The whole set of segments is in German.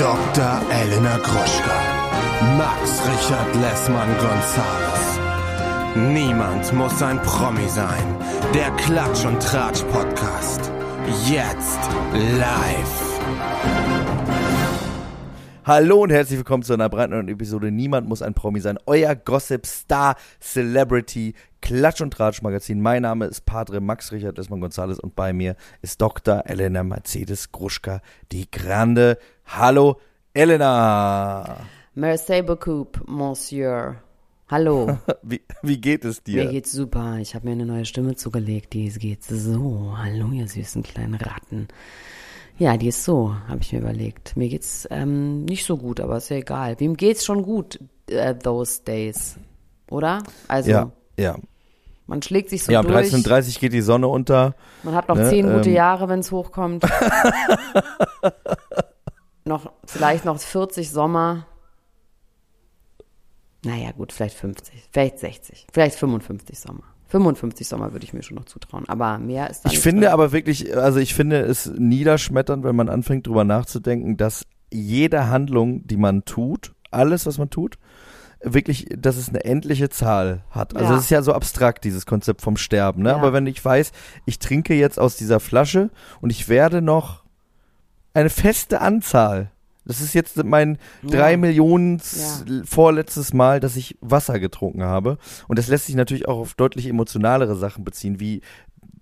Dr. Elena Gruschka. Max Richard Lessmann Gonzales. Niemand muss ein Promi sein. Der Klatsch und Tratsch Podcast. Jetzt live. Hallo und herzlich willkommen zu einer brandneuen Episode Niemand muss ein Promi sein. Euer Gossip Star Celebrity Klatsch und Tratsch Magazin. Mein Name ist Padre Max Richard Desmond Gonzales und bei mir ist Dr. Elena Mercedes Gruschka, die Grande. Hallo Elena. Merci beaucoup, Monsieur. Hallo. Wie, wie geht es dir? Mir geht's super. Ich habe mir eine neue Stimme zugelegt. Die geht so. Hallo, ihr süßen kleinen Ratten. Ja, die ist so, habe ich mir überlegt. Mir geht's ähm, nicht so gut, aber ist ja egal. Wem geht's schon gut uh, those days? Oder? Also, ja, ja. man schlägt sich so Ja, um durch. 13.30 Uhr geht die Sonne unter. Man hat noch Ne, zehn gute ähm. Jahre, wenn es hochkommt. noch, vielleicht noch 40 Sommer. Naja, gut, vielleicht 50, vielleicht 60, vielleicht 55 Sommer. 55 Sommer würde ich mir schon noch zutrauen, aber mehr ist dann Ich finde drin. aber wirklich, also ich finde es niederschmetternd, wenn man anfängt drüber nachzudenken, dass jede Handlung, die man tut, alles, was man tut, wirklich, dass es eine endliche Zahl hat. Also Ja. es ist ja so abstrakt, dieses Konzept vom Sterben. Ne? Ja. Aber wenn ich weiß, ich trinke jetzt aus dieser Flasche und ich werde noch eine feste Anzahl. Das ist jetzt mein Ja. drei Millionen Ja. vorletztes Mal, dass ich Wasser getrunken habe. Und das lässt sich natürlich auch auf deutlich emotionalere Sachen beziehen, wie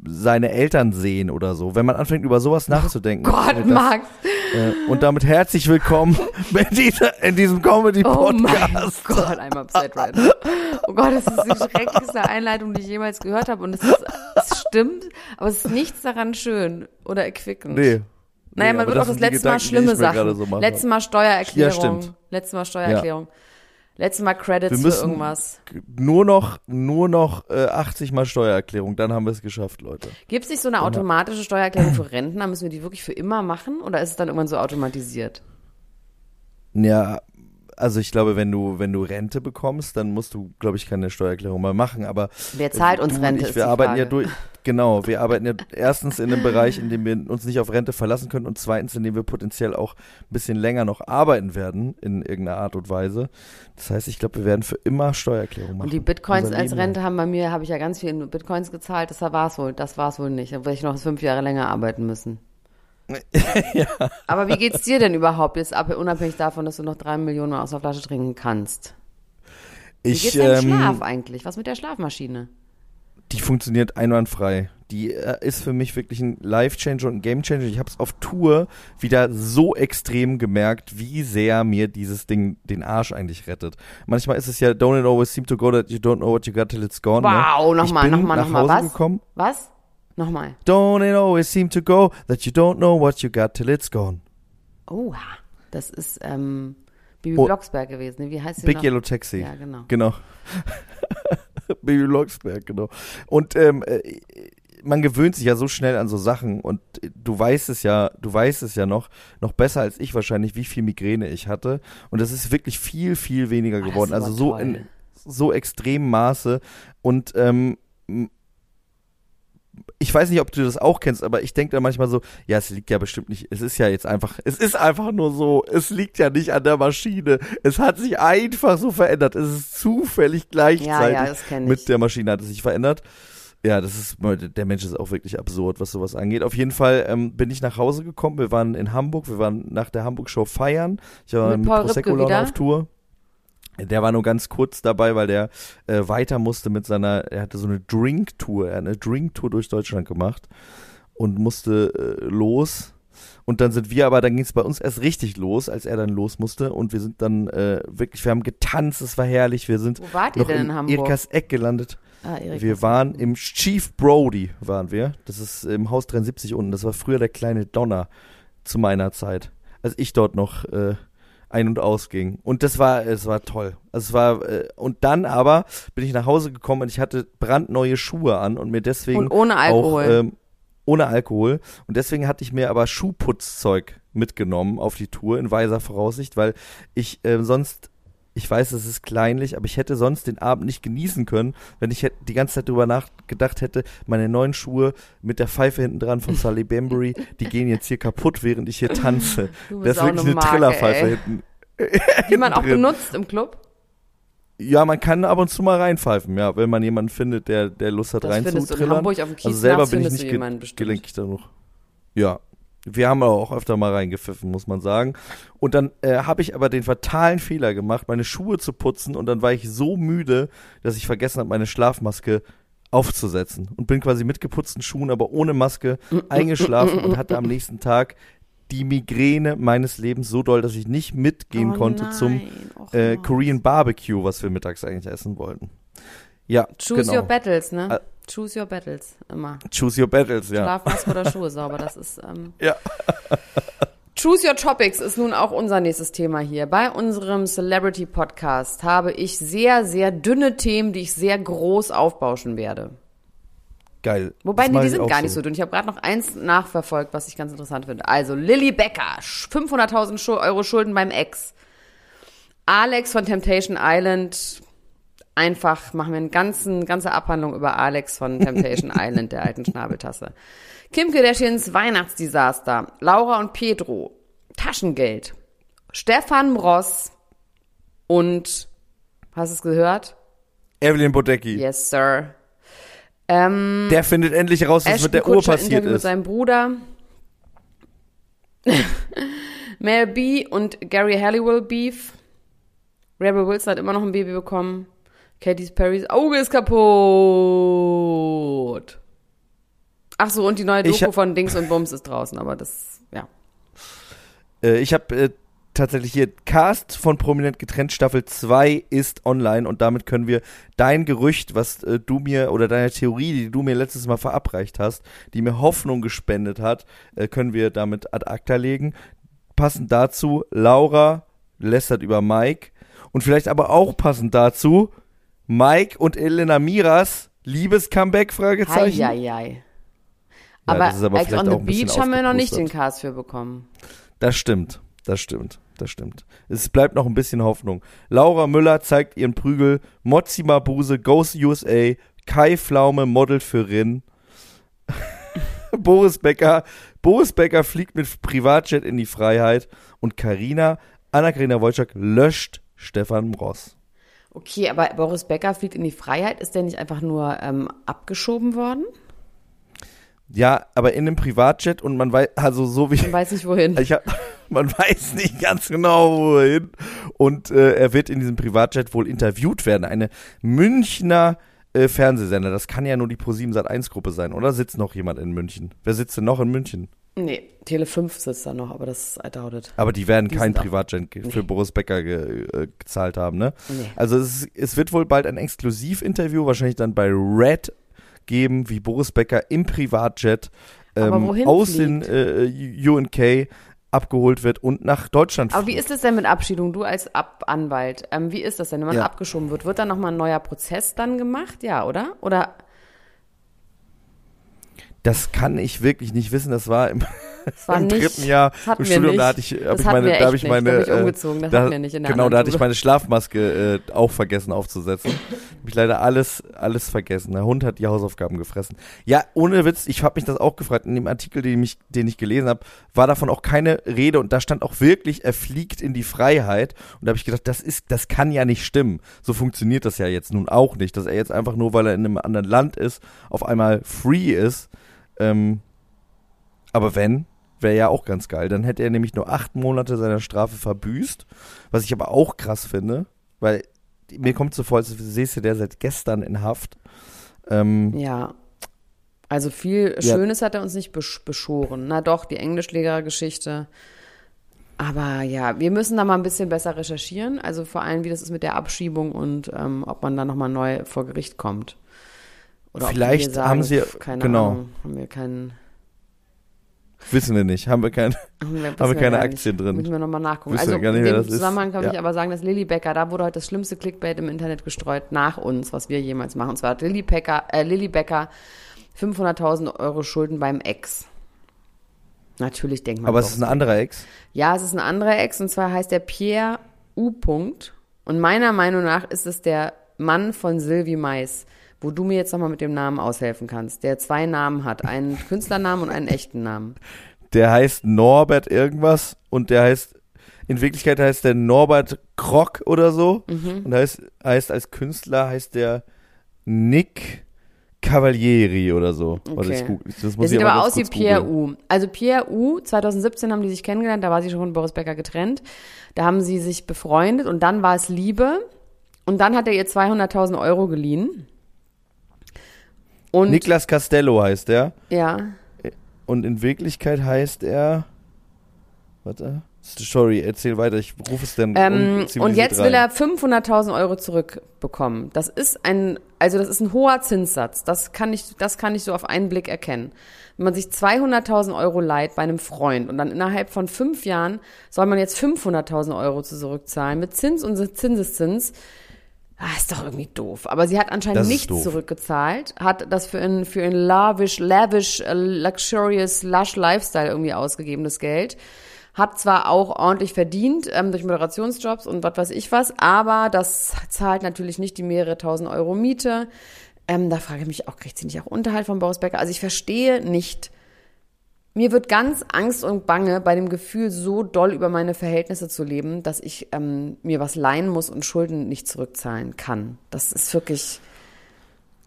seine Eltern sehen oder so. Wenn man anfängt, über sowas nachzudenken. Gott, das, Max, äh, und damit herzlich willkommen in, dieser, in diesem oh mein Comedy-Podcast. Gott, I'm upset right now. Oh Gott, das ist die schrecklichste Einleitung, die ich jemals gehört habe und es, ist, es stimmt, aber es ist nichts daran schön oder erquickend. nee. Naja, man wird auch das letzte Mal schlimme Sachen. so letztes Mal Steuererklärung. Ja, stimmt. Letztes Mal Steuererklärung. Letztes Mal Credits für irgendwas. nur noch, nur noch äh, 80 Mal Steuererklärung, dann haben wir es geschafft, Leute. Gibt es nicht so eine automatische Steuererklärung für Rentner? Müssen wir die wirklich für immer machen oder ist es dann irgendwann so automatisiert? Ja, also ich glaube, wenn du, wenn du Rente bekommst, dann musst du, glaube ich, keine Steuererklärung mal machen, aber Wer zahlt uns du Rente? Ich, wir arbeiten Frage. ja durch, genau, wir arbeiten ja erstens in einem Bereich, in dem wir uns nicht auf Rente verlassen können und zweitens, in dem wir potenziell auch ein bisschen länger noch arbeiten werden, in irgendeiner Art und Weise. Das heißt, ich glaube, wir werden für immer Steuererklärung machen. Und die Bitcoins als Rente haben bei mir, habe ich ja ganz viel in Bitcoins gezahlt. Das war es wohl, das war es wohl nicht. Da werde ich noch fünf Jahre länger arbeiten müssen. Aber wie geht's dir denn überhaupt jetzt, ab, unabhängig davon, dass du noch drei Millionen Mal aus der Flasche trinken kannst? Wie Ich, geht's deinem ähm, Schlaf eigentlich? Was mit der Schlafmaschine? Die funktioniert einwandfrei. Die äh, ist für mich wirklich ein Life-Changer und ein Game-Changer. Ich habe es auf Tour wieder so extrem gemerkt, wie sehr mir dieses Ding den Arsch eigentlich rettet. Manchmal ist es ja, don't it always seem to go that you don't know what you got till it's gone. Wow, ne? nochmal, nochmal, nochmal. Was? gekommen. Was? Nochmal. Don't it always seem to go that you don't know what you got till it's gone. Oh, das ist ähm, Bibi Oh. Blocksberg gewesen. ne? Wie heißt sie Big noch? Yellow Taxi. Ja, genau. Genau. Baby Locksberg, genau. Und ähm, äh, man gewöhnt sich ja so schnell an so Sachen und äh, du weißt es ja, du weißt es ja noch, noch besser als ich wahrscheinlich, wie viel Migräne ich hatte. Und es ist wirklich viel, viel weniger das geworden. Also so toll. in so extremem Maße. Und ähm, ich weiß nicht, ob du das auch kennst, aber ich denke da manchmal so, ja, es liegt ja bestimmt nicht, es ist ja jetzt einfach, es ist einfach nur so, es liegt ja nicht an der Maschine. Es hat sich einfach so verändert. Es ist zufällig gleichzeitig Ja, ja, mit der Maschine hat es sich verändert. Ja, das ist, der Mensch ist auch wirklich absurd, was sowas angeht. Auf jeden Fall ähm, bin ich nach Hause gekommen. Wir waren in Hamburg, wir waren nach der Hamburg-Show feiern. Ich war Mit mit, Prosecco auf Tour. Der war nur ganz kurz dabei, weil der äh, weiter musste mit seiner, er hatte so eine Drink-Tour, er hat eine Drink-Tour durch Deutschland gemacht und musste äh, los. Und dann sind wir aber, dann ging es bei uns erst richtig los, als er dann los musste. Und wir sind dann äh, wirklich, wir haben getanzt, es war herrlich. Wir sind Wo wart ihr noch denn in in Hamburg? Erikas Eck gelandet. ah, Erik, Wir waren im Chief Brody, waren wir. Das ist im Haus 73 unten. Das war früher der kleine Donner zu meiner Zeit, als ich dort noch äh, ein- und ausging. Und das war, es war toll. Also es war, äh, und dann aber bin ich nach Hause gekommen und ich hatte brandneue Schuhe an und mir deswegen Und ohne Alkohol. auch ähm, ohne Alkohol. Und deswegen hatte ich mir aber Schuhputzzeug mitgenommen auf die Tour in weiser Voraussicht, weil ich äh, sonst Ich weiß, es ist kleinlich, aber ich hätte sonst den Abend nicht genießen können, wenn ich die ganze Zeit drüber nachgedacht hätte, meine neuen Schuhe mit der Pfeife hinten dran von Sully Bambury, die gehen jetzt hier kaputt, während ich hier tanze. Du Das ist wirklich eine Marke, Trillerpfeife ey. hinten. Die man auch benutzt im Club. Ja, man kann ab und zu mal reinpfeifen, ja, wenn man jemanden findet, der, der Lust hat Das reinzutrillern. Also selber bin ich nicht ge gelenkig genug. Ja. Wir haben aber auch öfter mal reingepfiffen, muss man sagen. Und dann äh, habe ich aber den fatalen Fehler gemacht, meine Schuhe zu putzen und dann war ich so müde, dass ich vergessen habe, meine Schlafmaske aufzusetzen und bin quasi mit geputzten Schuhen, aber ohne Maske eingeschlafen und hatte am nächsten Tag die Migräne meines Lebens so doll, dass ich nicht mitgehen Oh konnte zum nein, och äh. Korean Barbecue, was wir mittags eigentlich essen wollten. Ja, Choose genau. your battles, ne? Choose your battles, immer. Choose your battles, ja. Schlafmaske oder Schuhe sauber, das ist. Ähm, Ja. Choose Your Topics ist nun auch unser nächstes Thema hier. Bei unserem Celebrity Podcast habe ich sehr, sehr dünne Themen, die ich sehr groß aufbauschen werde. Geil. Wobei, nee, die sind gar nicht so dünn. Ich habe gerade noch eins nachverfolgt, was ich ganz interessant finde. Also, Lilly Becker, Sch- 500.000 Schu- Euro Schulden beim Ex. Alex von Temptation Island, einfach machen wir eine ganzen, ganze Abhandlung über Alex von Temptation Island, der alten Schnabeltasse. Kim Kardashians Weihnachtsdesaster. Laura und Pedro. Taschengeld. Stefan Ross und, hast du es gehört? Evelyn Bodecki. Yes, sir. Ähm, Der findet endlich raus, was Ashton mit der Uhr Kutcher passiert Interview mit ist. seinem Bruder. Mel B und Gary Halliwell Beef. Rebel Wilson hat immer noch ein Baby bekommen. Katy Perrys Auge ist kaputt. Ach so, und die neue Doku hab- von Dings und Bums ist draußen, aber das, ja. Äh, ich habe äh, tatsächlich hier Cast von Prominent getrennt Staffel 2 ist online und damit können wir dein Gerücht, was äh, du mir oder deine Theorie, die du mir letztes Mal verabreicht hast, die mir Hoffnung gespendet hat, äh, können wir damit ad acta legen. Passend dazu Laura lästert über Mike und vielleicht aber auch passend dazu Mike und Elena Miras Liebes-Comeback Fragezeichen. Heieiei. Ja, Aber, das Ex on the Beach haben wir noch nicht den. Cast für bekommen. Das stimmt, das stimmt, das stimmt. Es bleibt noch ein bisschen Hoffnung. Laura Müller zeigt ihren Prügel, Mozzi Mabuse, Goes USA, Kai Pflaume modelt für Rin. Boris Becker, Boris Becker fliegt mit Privatjet in die Freiheit und Karina, Anna-Karina Wojcik löscht Stefan Ross. Okay, aber Boris Becker fliegt in die Freiheit. Ist der nicht einfach nur ähm, abgeschoben worden? Ja, aber in einem Privatjet und man weiß, also so wie, Ich weiß nicht wohin. Ich hab, man weiß nicht ganz genau, wohin. Und äh, er wird in diesem Privatjet wohl interviewt werden. Eine Münchner äh, Fernsehsender. Das kann ja nur die Pro7 Sat1 Gruppe sein, oder? Sitzt noch jemand in München? Wer sitzt denn noch in München? Nee, Tele 5 sitzt da noch, aber das I doubt it. Aber die werden Die kein Privatjet ge- für Boris Becker ge äh, gezahlt haben, ne? Nee. Also es, ist- es wird wohl bald ein Exklusivinterview, wahrscheinlich dann bei Red geben, wie Boris Becker im Privatjet ähm, aus fliegt? den äh, UNK abgeholt wird und nach Deutschland Aber wie ist es denn mit Abschiedung? Du als Ab Anwalt, ähm, wie ist das denn, wenn man Ja. abgeschoben wird? Wird dann nochmal ein neuer Prozess dann gemacht? Ja, oder? Oder Das kann ich wirklich nicht wissen. Das war im, es war im nicht, dritten Jahr das im Studium. nicht. Da hatte ich, hab das ich hatten meine, da habe ich nicht. meine, da bin ich äh, umgezogen, das da, hatten wir nicht in der genau, da hatte ich meine Schlafmaske äh, auch vergessen aufzusetzen. Hab ich leider alles, alles vergessen. Der Hund hat die Hausaufgaben gefressen. Ja, ohne Witz, ich habe mich das auch gefragt. In dem Artikel, den ich, den ich gelesen habe, war davon auch keine Rede und da stand auch wirklich, er fliegt in die Freiheit. Und da habe ich gedacht, das ist, das kann ja nicht stimmen. So funktioniert das ja jetzt nun auch nicht, dass er jetzt einfach nur, weil er in einem anderen Land ist, auf einmal free ist. Ähm, aber wenn, wäre ja auch ganz geil. Dann hätte er nämlich nur acht Monate seiner Strafe verbüßt. Was ich aber auch krass finde, weil mir kommt so vor, als säße der seit gestern in Haft. Ähm, Ja. Also viel Ja. Schönes hat er uns nicht besch beschoren. Na doch, die Englischlehrergeschichte. Aber ja, wir müssen da mal ein bisschen besser recherchieren. Also vor allem, wie das ist mit der Abschiebung und ähm, ob man da nochmal neu vor Gericht kommt. Oder Vielleicht sagen, haben sie- keine genau. Ahnung, haben wir keinen, wissen wir nicht. Haben wir kein. haben wir, Haben wir keine Aktien nicht. drin. Müssen wir nochmal nachgucken. Wissen wir Also gar nicht, in dem ist. Zusammenhang kann ich Ja. aber sagen, dass Lilly Becker, da wurde heute das schlimmste Clickbait im Internet gestreut nach uns, was wir jemals machen. Und zwar hat Lilly Becker, äh, Lilly Becker 500.000 Euro Schulden beim Ex. Natürlich denkt man Aber es ist ein anderer Ex. Ja, es ist ein anderer Ex und zwar heißt der Pierre U. -Punkt. Und meiner Meinung nach ist es der Mann von Sylvie Mais, wo du mir jetzt nochmal mit dem Namen aushelfen kannst, der zwei Namen hat, einen Künstlernamen und einen echten Namen. Der heißt Norbert irgendwas und der heißt, in Wirklichkeit heißt der Norbert Krock oder so. Mhm. Und heißt, heißt als Künstler heißt der Nick Cavalieri oder so. Warte, Okay. ich google- das muss ich sieht aber aus wie Pierre googeln. U. Also Pierre U, 2017 haben die sich kennengelernt, da war sie schon von Boris Becker getrennt. Da haben sie sich befreundet und dann war es Liebe. Und dann hat er ihr 200.000 Euro geliehen. Und Niklas Castello heißt der. ja, Und in Wirklichkeit heißt er. Warte. Sorry, erzähl weiter. Ich rufe es dann Ähm, und jetzt will rein. er 500.000 Euro zurückbekommen. Das ist ein, also das ist ein hoher Zinssatz. Das kann ich, das kann ich so auf einen Blick erkennen. Wenn man sich 200.000 Euro leiht bei einem Freund und dann innerhalb von fünf Jahren soll man jetzt 500.000 Euro zurückzahlen mit Zins und Zinseszins. Ah, ist doch irgendwie doof. Aber sie hat anscheinend Das nichts zurückgezahlt, hat das für ein, für ein lavish, lavish, äh, luxurious, lush Lifestyle irgendwie ausgegeben, das Geld. Hat zwar auch ordentlich verdient ähm, durch Moderationsjobs und was weiß ich was, aber das zahlt natürlich nicht die mehrere tausend Euro Miete. Ähm, da frage ich mich auch, kriegt sie nicht auch Unterhalt von Boris Becker? Also ich verstehe nicht. Mir wird ganz Angst und Bange bei dem Gefühl, so doll über meine Verhältnisse zu leben, dass ich ähm, mir was leihen muss und Schulden nicht zurückzahlen kann. Das ist wirklich.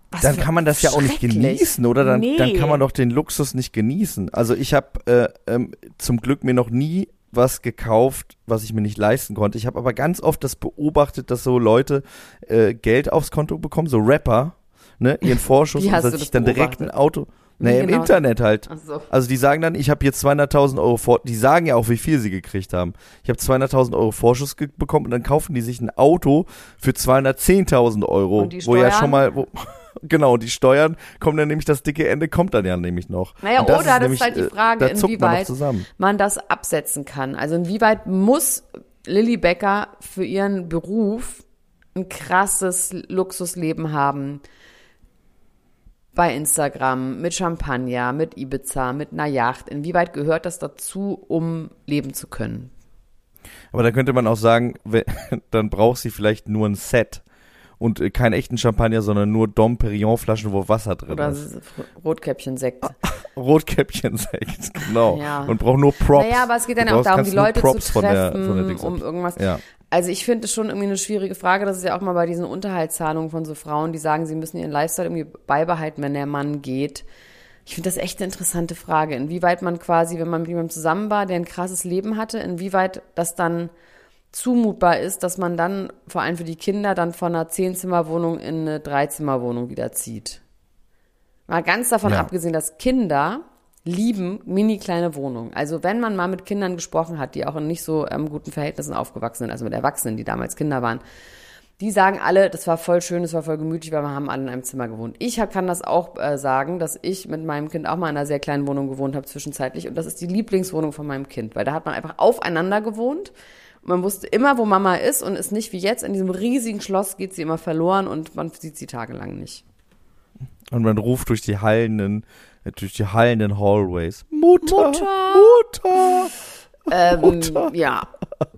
was dann kann man das ja auch nicht genießen, oder? Dann, nee. dann kann man doch den Luxus nicht genießen. Also ich habe äh, ähm, zum Glück mir noch nie was gekauft, was ich mir nicht leisten konnte. Ich habe aber ganz oft das beobachtet, dass so Leute äh, Geld aufs Konto bekommen, so Rapper, ne, ihren Vorschuss und dass sich das dann direkt ein beobachtet? Auto, naja, im genau? Internet halt. Ach so. Also die sagen dann, ich habe jetzt 200.000 Euro vor, die sagen ja auch, wie viel sie gekriegt haben. Ich habe 200.000 Euro Vorschuss bekommen und dann kaufen die sich ein Auto für 210.000 Euro, Und die wo ja schon mal, wo, genau, die Steuern kommen dann nämlich, das dicke Ende kommt dann ja nämlich noch. Naja, das oder das nämlich, ist halt die äh, Frage, man inwieweit zusammen. man das absetzen kann. Also inwieweit muss Lilly Becker für ihren Beruf ein krasses Luxusleben haben? Bei Instagram, mit Champagner, mit Ibiza, mit einer Yacht. Inwieweit gehört das dazu, um leben zu können? Aber da könnte man auch sagen, dann braucht sie vielleicht nur ein Set und äh, keinen echten Champagner, sondern nur Dom Perignon Flaschen, wo Wasser drin Oder ist. Rotkäppchen-Sekt. Rotkäppchen-Sekt, genau. Ja. Und braucht nur Props. Naja, aber es geht dann Du auch darum, die Leute Props zu von der- treffen, von der Dings um irgendwas. Ja. Also ich finde es schon irgendwie eine schwierige Frage. Das ist ja auch mal bei diesen Unterhaltszahlungen von so Frauen, die sagen, sie müssen ihren Lifestyle irgendwie beibehalten, wenn der Mann geht. Ich finde das echt eine interessante Frage. Inwieweit man quasi, wenn man mit jemandem zusammen war, der ein krasses Leben hatte, inwieweit das dann zumutbar ist, dass man dann, vor allem für die Kinder, dann von einer Zehnzimmerwohnung in eine Dreizimmerwohnung wieder zieht. Mal ganz davon Ja. abgesehen, dass Kinder lieben mini kleine Wohnungen. Also wenn man mal mit Kindern gesprochen hat, die auch in nicht so ähm, guten Verhältnissen aufgewachsen sind, also mit Erwachsenen, die damals Kinder waren, die sagen alle, das war voll schön, das war voll gemütlich, weil wir haben alle in einem Zimmer gewohnt. Ich kann das auch äh, sagen, dass ich mit meinem Kind auch mal in einer sehr kleinen Wohnung gewohnt habe zwischenzeitlich und das ist die Lieblingswohnung von meinem Kind, weil da hat man einfach aufeinander gewohnt man wusste immer, wo Mama ist und ist nicht wie jetzt in diesem riesigen Schloss geht sie immer verloren und man sieht sie tagelang nicht. Und man ruft durch die hallenden, durch die hallenden Hallways. Mutter! Mutter! Mutter! Ähm, ja,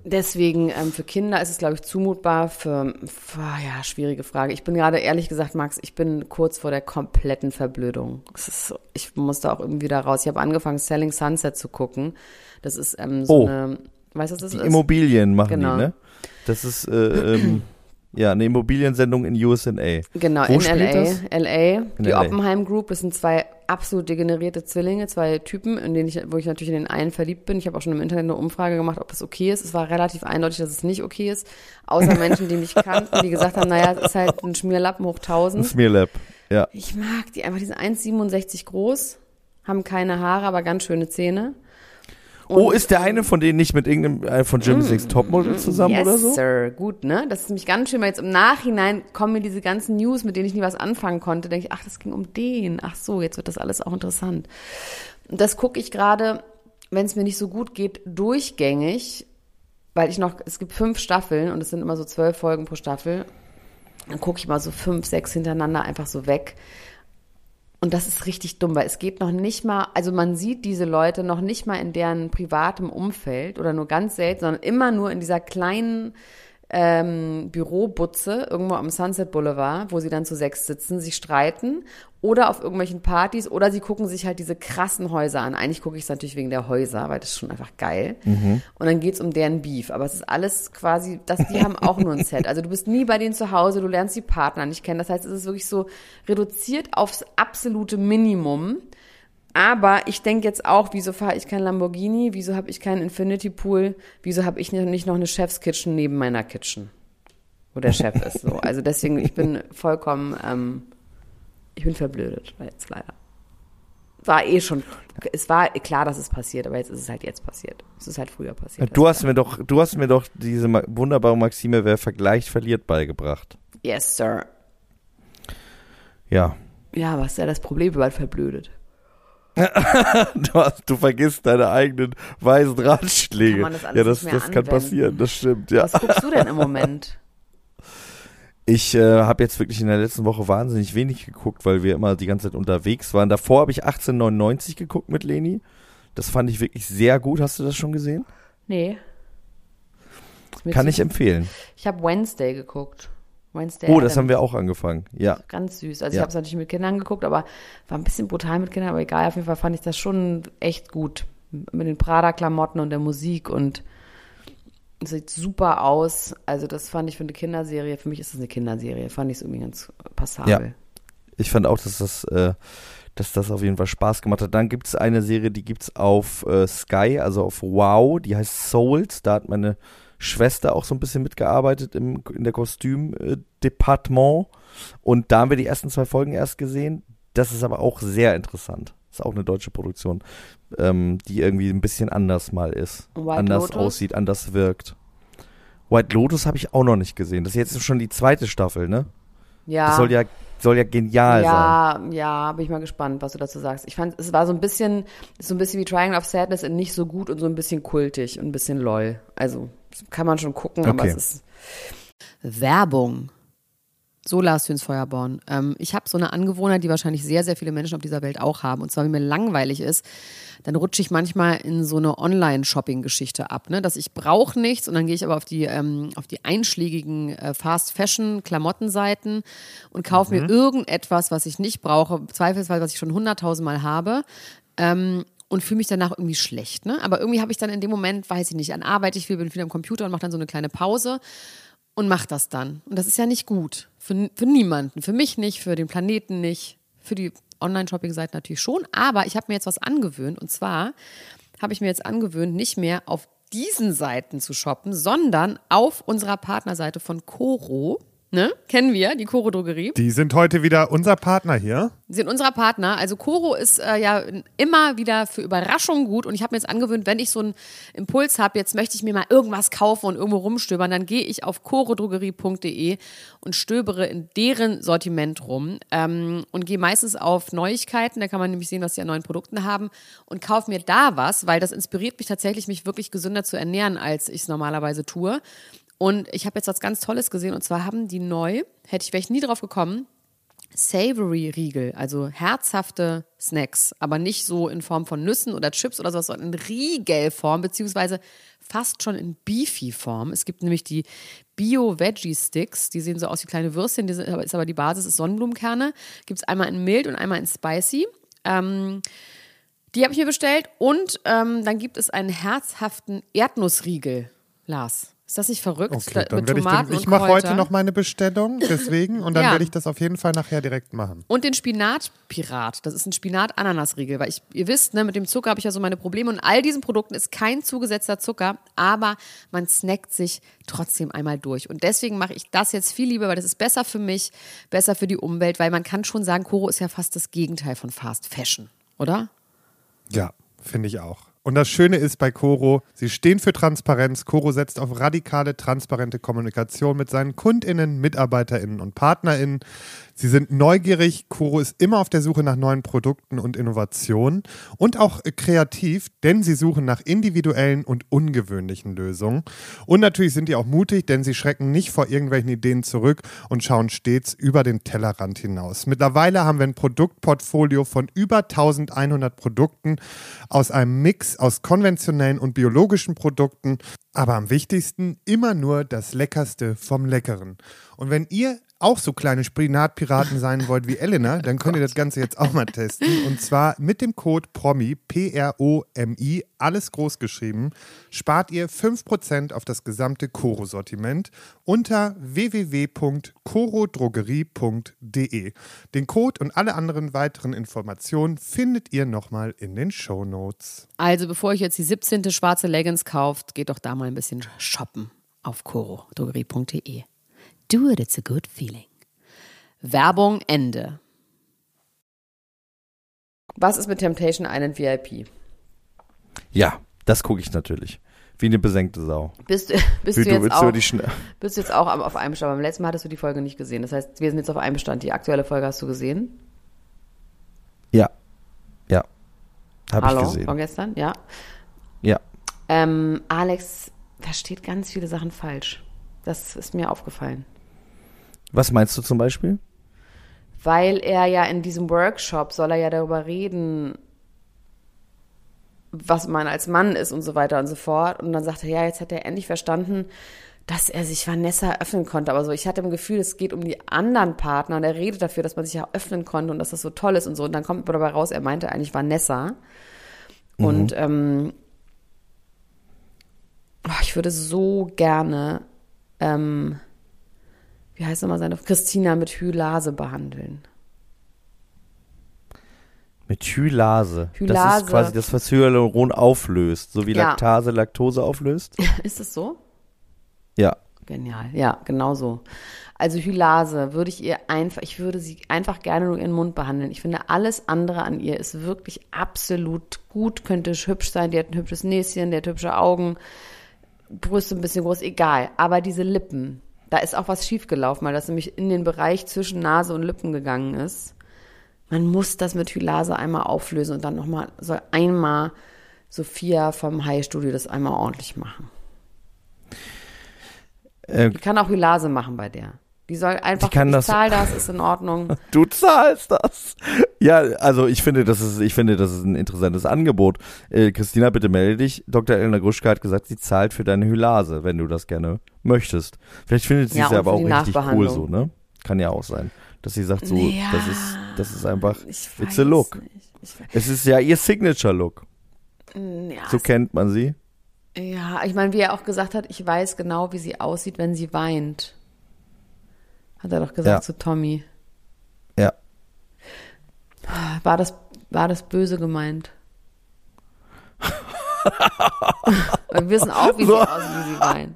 deswegen ähm, für Kinder ist es, glaube ich, zumutbar. Für, für, ja, schwierige Frage. Ich bin gerade, ehrlich gesagt, Max, ich bin kurz vor der kompletten Verblödung. Ist ich muss da auch irgendwie da raus. Ich habe angefangen, Selling Sunset zu gucken. Das ist ähm, so Oh. eine, weißt du, was das Die ist? Immobilien machen Genau. die, ne? Das ist, äh, ähm, ja, eine Immobiliensendung in USA. Genau, Wo in LA. das? LA. Die LA. Oppenheim Group, das sind zwei absolut degenerierte Zwillinge, zwei Typen, in denen ich, wo ich natürlich in den einen verliebt bin. Ich habe auch schon im Internet eine Umfrage gemacht, ob das okay ist. Es war relativ eindeutig, dass es nicht okay ist. Außer Menschen, die mich kannten, die gesagt haben, naja, es ist halt ein Schmierlappen hoch Ein 1000. Smearlab. Ja. Ich mag die einfach, die sind 1,67 groß, haben keine Haare, aber ganz schöne Zähne. Oh, ist der eine von denen nicht mit irgendeinem äh, von Jimmy Six Topmodel zusammen Mm, yes, oder so? Sir. Gut, ne? Das ist nämlich ganz schön, weil jetzt im Nachhinein kommen mir diese ganzen News, mit denen ich nie was anfangen konnte. Denke ich, ach, das ging um den. Ach so, jetzt wird das alles auch interessant. Und das gucke ich gerade, wenn es mir nicht so gut geht, durchgängig, weil ich noch, es gibt fünf Staffeln und es sind immer so zwölf Folgen pro Staffel. Dann gucke ich mal so fünf, sechs hintereinander einfach so weg. Und das ist richtig dumm, weil es geht noch nicht mal, also man sieht diese Leute noch nicht mal in deren privatem Umfeld oder nur ganz selten, sondern immer nur in dieser kleinen ähm, Bürobutze irgendwo am Sunset Boulevard, wo sie dann zu sechs sitzen, sich streiten oder auf irgendwelchen Partys oder sie gucken sich halt diese krassen Häuser an. Eigentlich gucke ich es natürlich wegen der Häuser, weil das ist schon einfach geil. Und dann geht's um deren Beef. Aber es ist alles quasi, das, die haben auch nur ein Set. Also du bist nie bei denen zu Hause, du lernst die Partner nicht kennen. Das heißt, es ist wirklich so reduziert aufs absolute Minimum. Aber ich denke jetzt auch, wieso fahre ich kein Lamborghini? Wieso habe ich keinen Infinity Pool? Wieso habe ich nicht noch eine Chef's Kitchen neben meiner Kitchen? Wo der Chef ist. So. Also deswegen, ich bin vollkommen, ähm, ich bin verblödet, jetzt leider. War eh schon, es war klar, dass es passiert, aber jetzt ist es halt jetzt passiert. Es ist halt früher passiert. Du hast mir doch, du hast mir doch diese wunderbare Maxime, wer vergleicht, verliert beigebracht. Yes, Sir. Ja. Ja, was ist ja das Problem, wenn man verblödet? Du, hast, du vergisst deine eigenen weisen Ratschläge. Kann man das alles ja, das, nicht mehr das kann passieren, das stimmt, ja. Was guckst du denn im Moment? Ich äh, habe jetzt wirklich in der letzten Woche wahnsinnig wenig geguckt, weil wir immer die ganze Zeit unterwegs waren. Davor habe ich 1899 geguckt mit Leni. Das fand ich wirklich sehr gut. Hast du das schon gesehen? Nee. Kann ich empfehlen. Ich habe Wednesday geguckt. Wednesday Oh, das haben wir auch angefangen. Ja. Ganz süß. Also ich Ja. habe es natürlich mit Kindern geguckt, aber war ein bisschen brutal mit Kindern, aber egal. Auf jeden Fall fand ich das schon echt gut. Mit den Prada-Klamotten und der Musik und sieht super aus. Also das fand ich für eine Kinderserie, für mich ist das eine Kinderserie, fand ich es irgendwie ganz passabel. Ich fand auch, dass das, äh, dass das auf jeden Fall Spaß gemacht hat. Dann gibt es eine Serie, die gibt's auf äh, Sky, also auf Wow, die heißt Souls. Da hat meine Schwester auch so ein bisschen mitgearbeitet im, in der Kostümdepartement. Und da haben wir die ersten zwei Folgen erst gesehen. Das ist aber auch sehr interessant. Ist auch eine deutsche Produktion, ähm, die irgendwie ein bisschen anders mal ist. White anders Lotus? aussieht, anders wirkt. White Lotus habe ich auch noch nicht gesehen. Das ist jetzt schon die zweite Staffel, ne? Ja. Das soll ja, soll ja genial sein. ja, ja, bin ich mal gespannt, was du dazu sagst. Ich fand, es war so ein bisschen, so ein bisschen wie Triangle of Sadness in nicht so gut und so ein bisschen kultig und ein bisschen lol. Also kann man schon gucken, aber Okay. es ist Werbung. So Lars ins Feuerborn. Ähm, ich habe so eine Angewohnheit, die wahrscheinlich sehr, sehr viele Menschen auf dieser Welt auch haben. Und zwar, wenn mir langweilig ist, dann rutsche ich manchmal in so eine Online-Shopping-Geschichte ab. Ne? Dass ich brauche nichts und dann gehe ich aber auf die, ähm, auf die einschlägigen äh, Fast-Fashion-Klamottenseiten und kaufe mir irgendetwas, was ich nicht brauche, zweifelsfall, was ich schon hunderttausendmal habe. Ähm, und fühle mich danach irgendwie schlecht. Ne? Aber irgendwie habe ich dann in dem Moment, weiß ich nicht, an Arbeit ich viel, bin viel am Computer und mache dann so eine kleine Pause und mache das dann. Und das ist ja nicht gut. Für, für niemanden. Für mich nicht, für den Planeten nicht, für die Online-Shopping-Seiten natürlich schon. Aber ich habe mir jetzt was angewöhnt. Und zwar habe ich mir jetzt angewöhnt, nicht mehr auf diesen Seiten zu shoppen, sondern auf unserer Partnerseite von Coro. Ne? Kennen wir, die Coro Drogerie. Die sind heute wieder unser Partner hier. Sie sind unserer Partner. Also Coro ist äh, ja immer wieder für Überraschungen gut. Und ich habe mir jetzt angewöhnt, wenn ich so einen Impuls habe, jetzt möchte ich mir mal irgendwas kaufen und irgendwo rumstöbern, dann gehe ich auf corodrogerie.de und stöbere in deren Sortiment rum ähm, und gehe meistens auf Neuigkeiten. Da kann man nämlich sehen, was die an neuen Produkten haben und kaufe mir da was, weil das inspiriert mich tatsächlich, mich wirklich gesünder zu ernähren, als ich es normalerweise tue. Und ich habe jetzt was ganz Tolles gesehen und zwar haben die neu, hätte ich, wäre ich nie drauf gekommen, Savory-Riegel, also herzhafte Snacks, aber nicht so in Form von Nüssen oder Chips oder sowas, sondern in Riegelform, beziehungsweise fast schon in Beefy-Form. Es gibt nämlich die Bio-Veggie-Sticks, die sehen so aus wie kleine Würstchen, die sind, ist aber die Basis, ist Sonnenblumenkerne. Gibt es einmal in mild und einmal in spicy. Ähm, die habe ich mir bestellt und ähm, dann gibt es einen herzhaften Erdnussriegel. Lars, ist das nicht verrückt? Okay, Da- dann werde ich den, ich mache heute noch meine Bestellung, deswegen, und dann Ja. werde ich das auf jeden Fall nachher direkt machen. Und den Spinatpirat. Das ist ein Spinat-Ananas-Riegel. Weil ich, ihr wisst, ne, mit dem Zucker habe ich ja so meine Probleme. Und all diesen Produkten ist kein zugesetzter Zucker, aber man snackt sich trotzdem einmal durch. Und deswegen mache ich das jetzt viel lieber, weil das ist besser für mich, besser für die Umwelt, weil man kann schon sagen, Koro ist ja fast das Gegenteil von Fast Fashion, oder? Ja, finde ich auch. Und das Schöne ist bei Coro, sie stehen für Transparenz. Coro setzt auf radikale, transparente Kommunikation mit seinen KundInnen, MitarbeiterInnen und PartnerInnen. Sie sind neugierig. Coro ist immer auf der Suche nach neuen Produkten und Innovationen und auch äh, kreativ, denn sie suchen nach individuellen und ungewöhnlichen Lösungen. Und natürlich sind die auch mutig, denn sie schrecken nicht vor irgendwelchen Ideen zurück und schauen stets über den Tellerrand hinaus. Mittlerweile haben wir ein Produktportfolio von über 1100 Produkten aus einem Mix aus konventionellen und biologischen Produkten, aber am wichtigsten immer nur das Leckerste vom Leckeren. Und wenn ihr auch so kleine Spinatpiraten sein wollt wie Elena, dann könnt ihr das Ganze jetzt auch mal testen. Und zwar mit dem Code PROMI, P-R-O-M-I, alles groß geschrieben, spart ihr 5% auf das gesamte Koro-Sortiment unter www.korodrogerie.de. Den Code und alle anderen weiteren Informationen findet ihr nochmal in den Show Notes. Also bevor ich jetzt die 17. schwarze Leggings kauft, geht doch da mal ein bisschen shoppen auf korodrogerie.de. Do it, it's a good feeling. Werbung Ende. Was ist mit Temptation Island VIP? Ja, das gucke ich natürlich. Wie eine besenkte Sau. Bist du, bist Wie du, jetzt auch, bist du jetzt auch am- auf einem Stand? Beim letzten Mal hattest du die Folge nicht gesehen. Das heißt, wir sind jetzt auf einem Stand. Die aktuelle Folge hast du gesehen? Ja. Ja. Habe ich Hallo, gesehen. von gestern? Ja. Ja. Ähm, Alex versteht ganz viele Sachen falsch. Das ist mir aufgefallen. Was meinst du zum Beispiel? Weil er ja in diesem Workshop soll er ja darüber reden, was man als Mann ist und so weiter und so fort. Und dann sagt er, ja, jetzt hat er endlich verstanden, dass er sich Vanessa öffnen konnte. Aber so, ich hatte im Gefühl, es geht um die anderen Partner und er redet dafür, dass man sich ja öffnen konnte und dass das so toll ist und so. Und dann kommt dabei raus, er meinte eigentlich Vanessa. Und ähm, oh, ich würde so gerne, ähm, wie heißt nochmal seine, Christina mit Hylase behandeln. Mit Hylase. Das Hylase. ist quasi das, was Hyaluron auflöst. So wie Ja. Laktase Laktose auflöst. Ist es so? Ja. Genial, ja, genau so. Also Hylase würde ich ihr einfach, ich würde sie einfach gerne nur ihren Mund behandeln. Ich finde, alles andere an ihr ist wirklich absolut gut, könnte hübsch sein, die hat ein hübsches Näschen, die hat hübsche Augen, Brüste ein bisschen groß, egal. Aber diese Lippen, da ist auch was schiefgelaufen, weil das nämlich in den Bereich zwischen Nase und Lippen gegangen ist. Man muss das mit Hylase einmal auflösen und dann nochmal, soll einmal Sophia vom High Studio das einmal ordentlich machen. Äh, Die kann auch Hylase machen bei der. Die soll einfach, Die kann ich das- zahl das, ist in Ordnung. Du zahlst das. Ja, also ich finde, das ist, ich finde, das ist ein interessantes Angebot. Äh, Christina, bitte melde dich. Dr. Elena Gruschka hat gesagt, sie zahlt für deine Hylase, wenn du das gerne möchtest. Vielleicht findet sie Ja, es ja aber auch richtig cool so, ne? Kann ja auch sein, dass sie sagt so, Ja, das ist, das ist einfach, it's a look. Es ist ja ihr Signature-Look. ja, So kennt man sie. ja, ich meine, wie er auch gesagt hat, ich weiß genau, wie sie aussieht, wenn sie weint. Hat er doch gesagt Ja. zu Tommy. Ja. War das, war das böse gemeint? Wir wissen auch, wie sie aussieht, wie sie weint.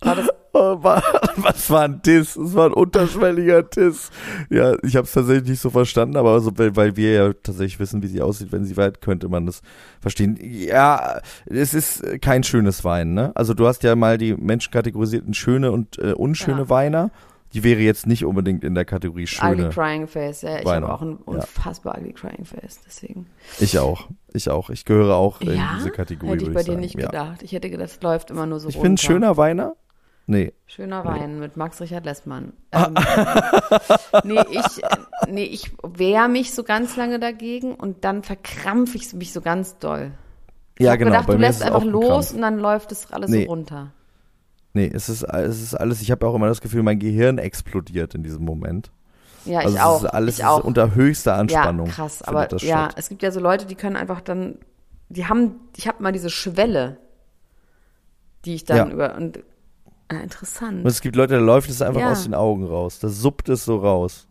War das, Oh, wa- Was war ein Diss? Es war ein unterschwelliger Diss. Ja, ich habe es tatsächlich nicht so verstanden, aber so, weil, wir ja tatsächlich wissen, wie sie aussieht, wenn sie weint, könnte man das verstehen. Ja, es ist kein schönes Weinen, ne? Also du hast ja mal die Menschen kategorisiert in schöne und äh, unschöne Ja. Weiner. Die wäre jetzt nicht unbedingt in der Kategorie ugly schöne. crying face, ja. Ich habe auch ein Ja. unfassbar ugly crying face, deswegen. Ich auch. Ich auch. Ich gehöre auch in ja? diese Kategorie. Hätte ich bei dir sagen. nicht ja. gedacht. Ich hätte gedacht, das läuft immer nur so Ich runter. bin ein schöner Weiner. Nee. Schöner Wein mit Max Richard Lessmann. Ähm, nee, ich, nee, ich wehre mich so ganz lange dagegen und dann verkrampfe ich mich so ganz doll. Ich Ja, genau. gedacht, bei du mir lässt einfach ein los Krampf. und dann läuft es alles Nee. so runter. Nee, es ist, es ist alles, ich habe auch immer das Gefühl, mein Gehirn explodiert in diesem Moment. Ja, Also ich es auch. ist alles ich auch. ist unter höchster Anspannung. Ja, krass. Aber ja, statt. es gibt ja so Leute, die können einfach dann, die haben, ich habe mal diese Schwelle, die ich dann Ja. über und äh, interessant. Und es gibt Leute, da läuft es einfach Ja. aus den Augen raus. Da suppt es so raus.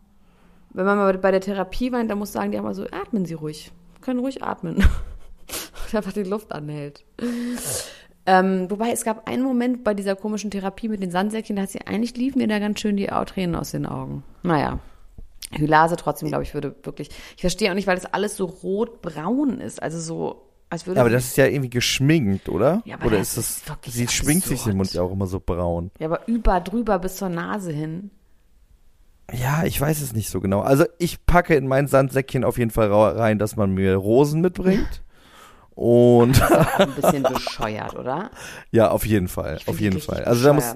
Wenn man mal bei der Therapie weint, dann muss sagen die auch mal so, atmen Sie ruhig. Können ruhig atmen. Und einfach die Luft anhält. Ähm, wobei es gab einen Moment bei dieser komischen Therapie mit den Sandsäckchen, da hat sie eigentlich liefen mir da ganz schön die Tränen aus den Augen. Naja. Hylase trotzdem, glaube ich, würde wirklich. Ich verstehe auch nicht, weil das alles so rot-braun ist. Also so, als würde Ja, aber das ist ja irgendwie geschminkt, oder? Ja, aber oder das ist das, ist sie schminkt sich den absurd. Mund ja auch immer so braun. ja, aber über, drüber bis zur Nase hin. Ja, ich weiß es nicht so genau. Also ich packe in mein Sandsäckchen auf jeden Fall rein, dass man mir Rosen mitbringt Und Ein bisschen bescheuert, oder? ja, auf jeden Fall, auf jeden Fall. Also da muss,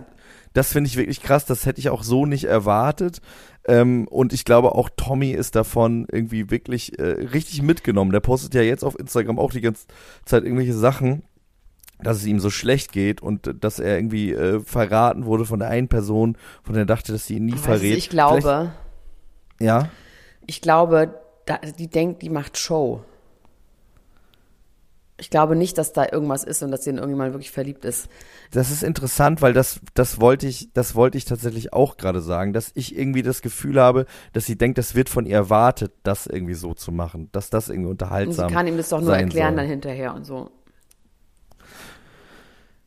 das finde ich wirklich krass, das hätte ich auch so nicht erwartet. Ähm, und ich glaube auch Tommy ist davon irgendwie wirklich äh, richtig mitgenommen. Der postet ja jetzt auf Instagram auch die ganze Zeit irgendwelche Sachen, dass es ihm so schlecht geht und dass er irgendwie äh, verraten wurde von der einen Person, von der er dachte, dass sie ihn nie Weißt du, verrät. ich glaube, Vielleicht- ja. ich glaube, da, die denkt, die macht Show. Ich glaube nicht, dass da irgendwas ist und dass sie in irgendjemand wirklich verliebt ist. Das ist interessant, weil das, das wollte ich, das wollte ich tatsächlich auch gerade sagen, dass ich irgendwie das Gefühl habe, dass sie denkt, das wird von ihr erwartet, das irgendwie so zu machen, dass das irgendwie Und sie unterhaltsam kann ihm das doch nur erklären soll. dann hinterher und so.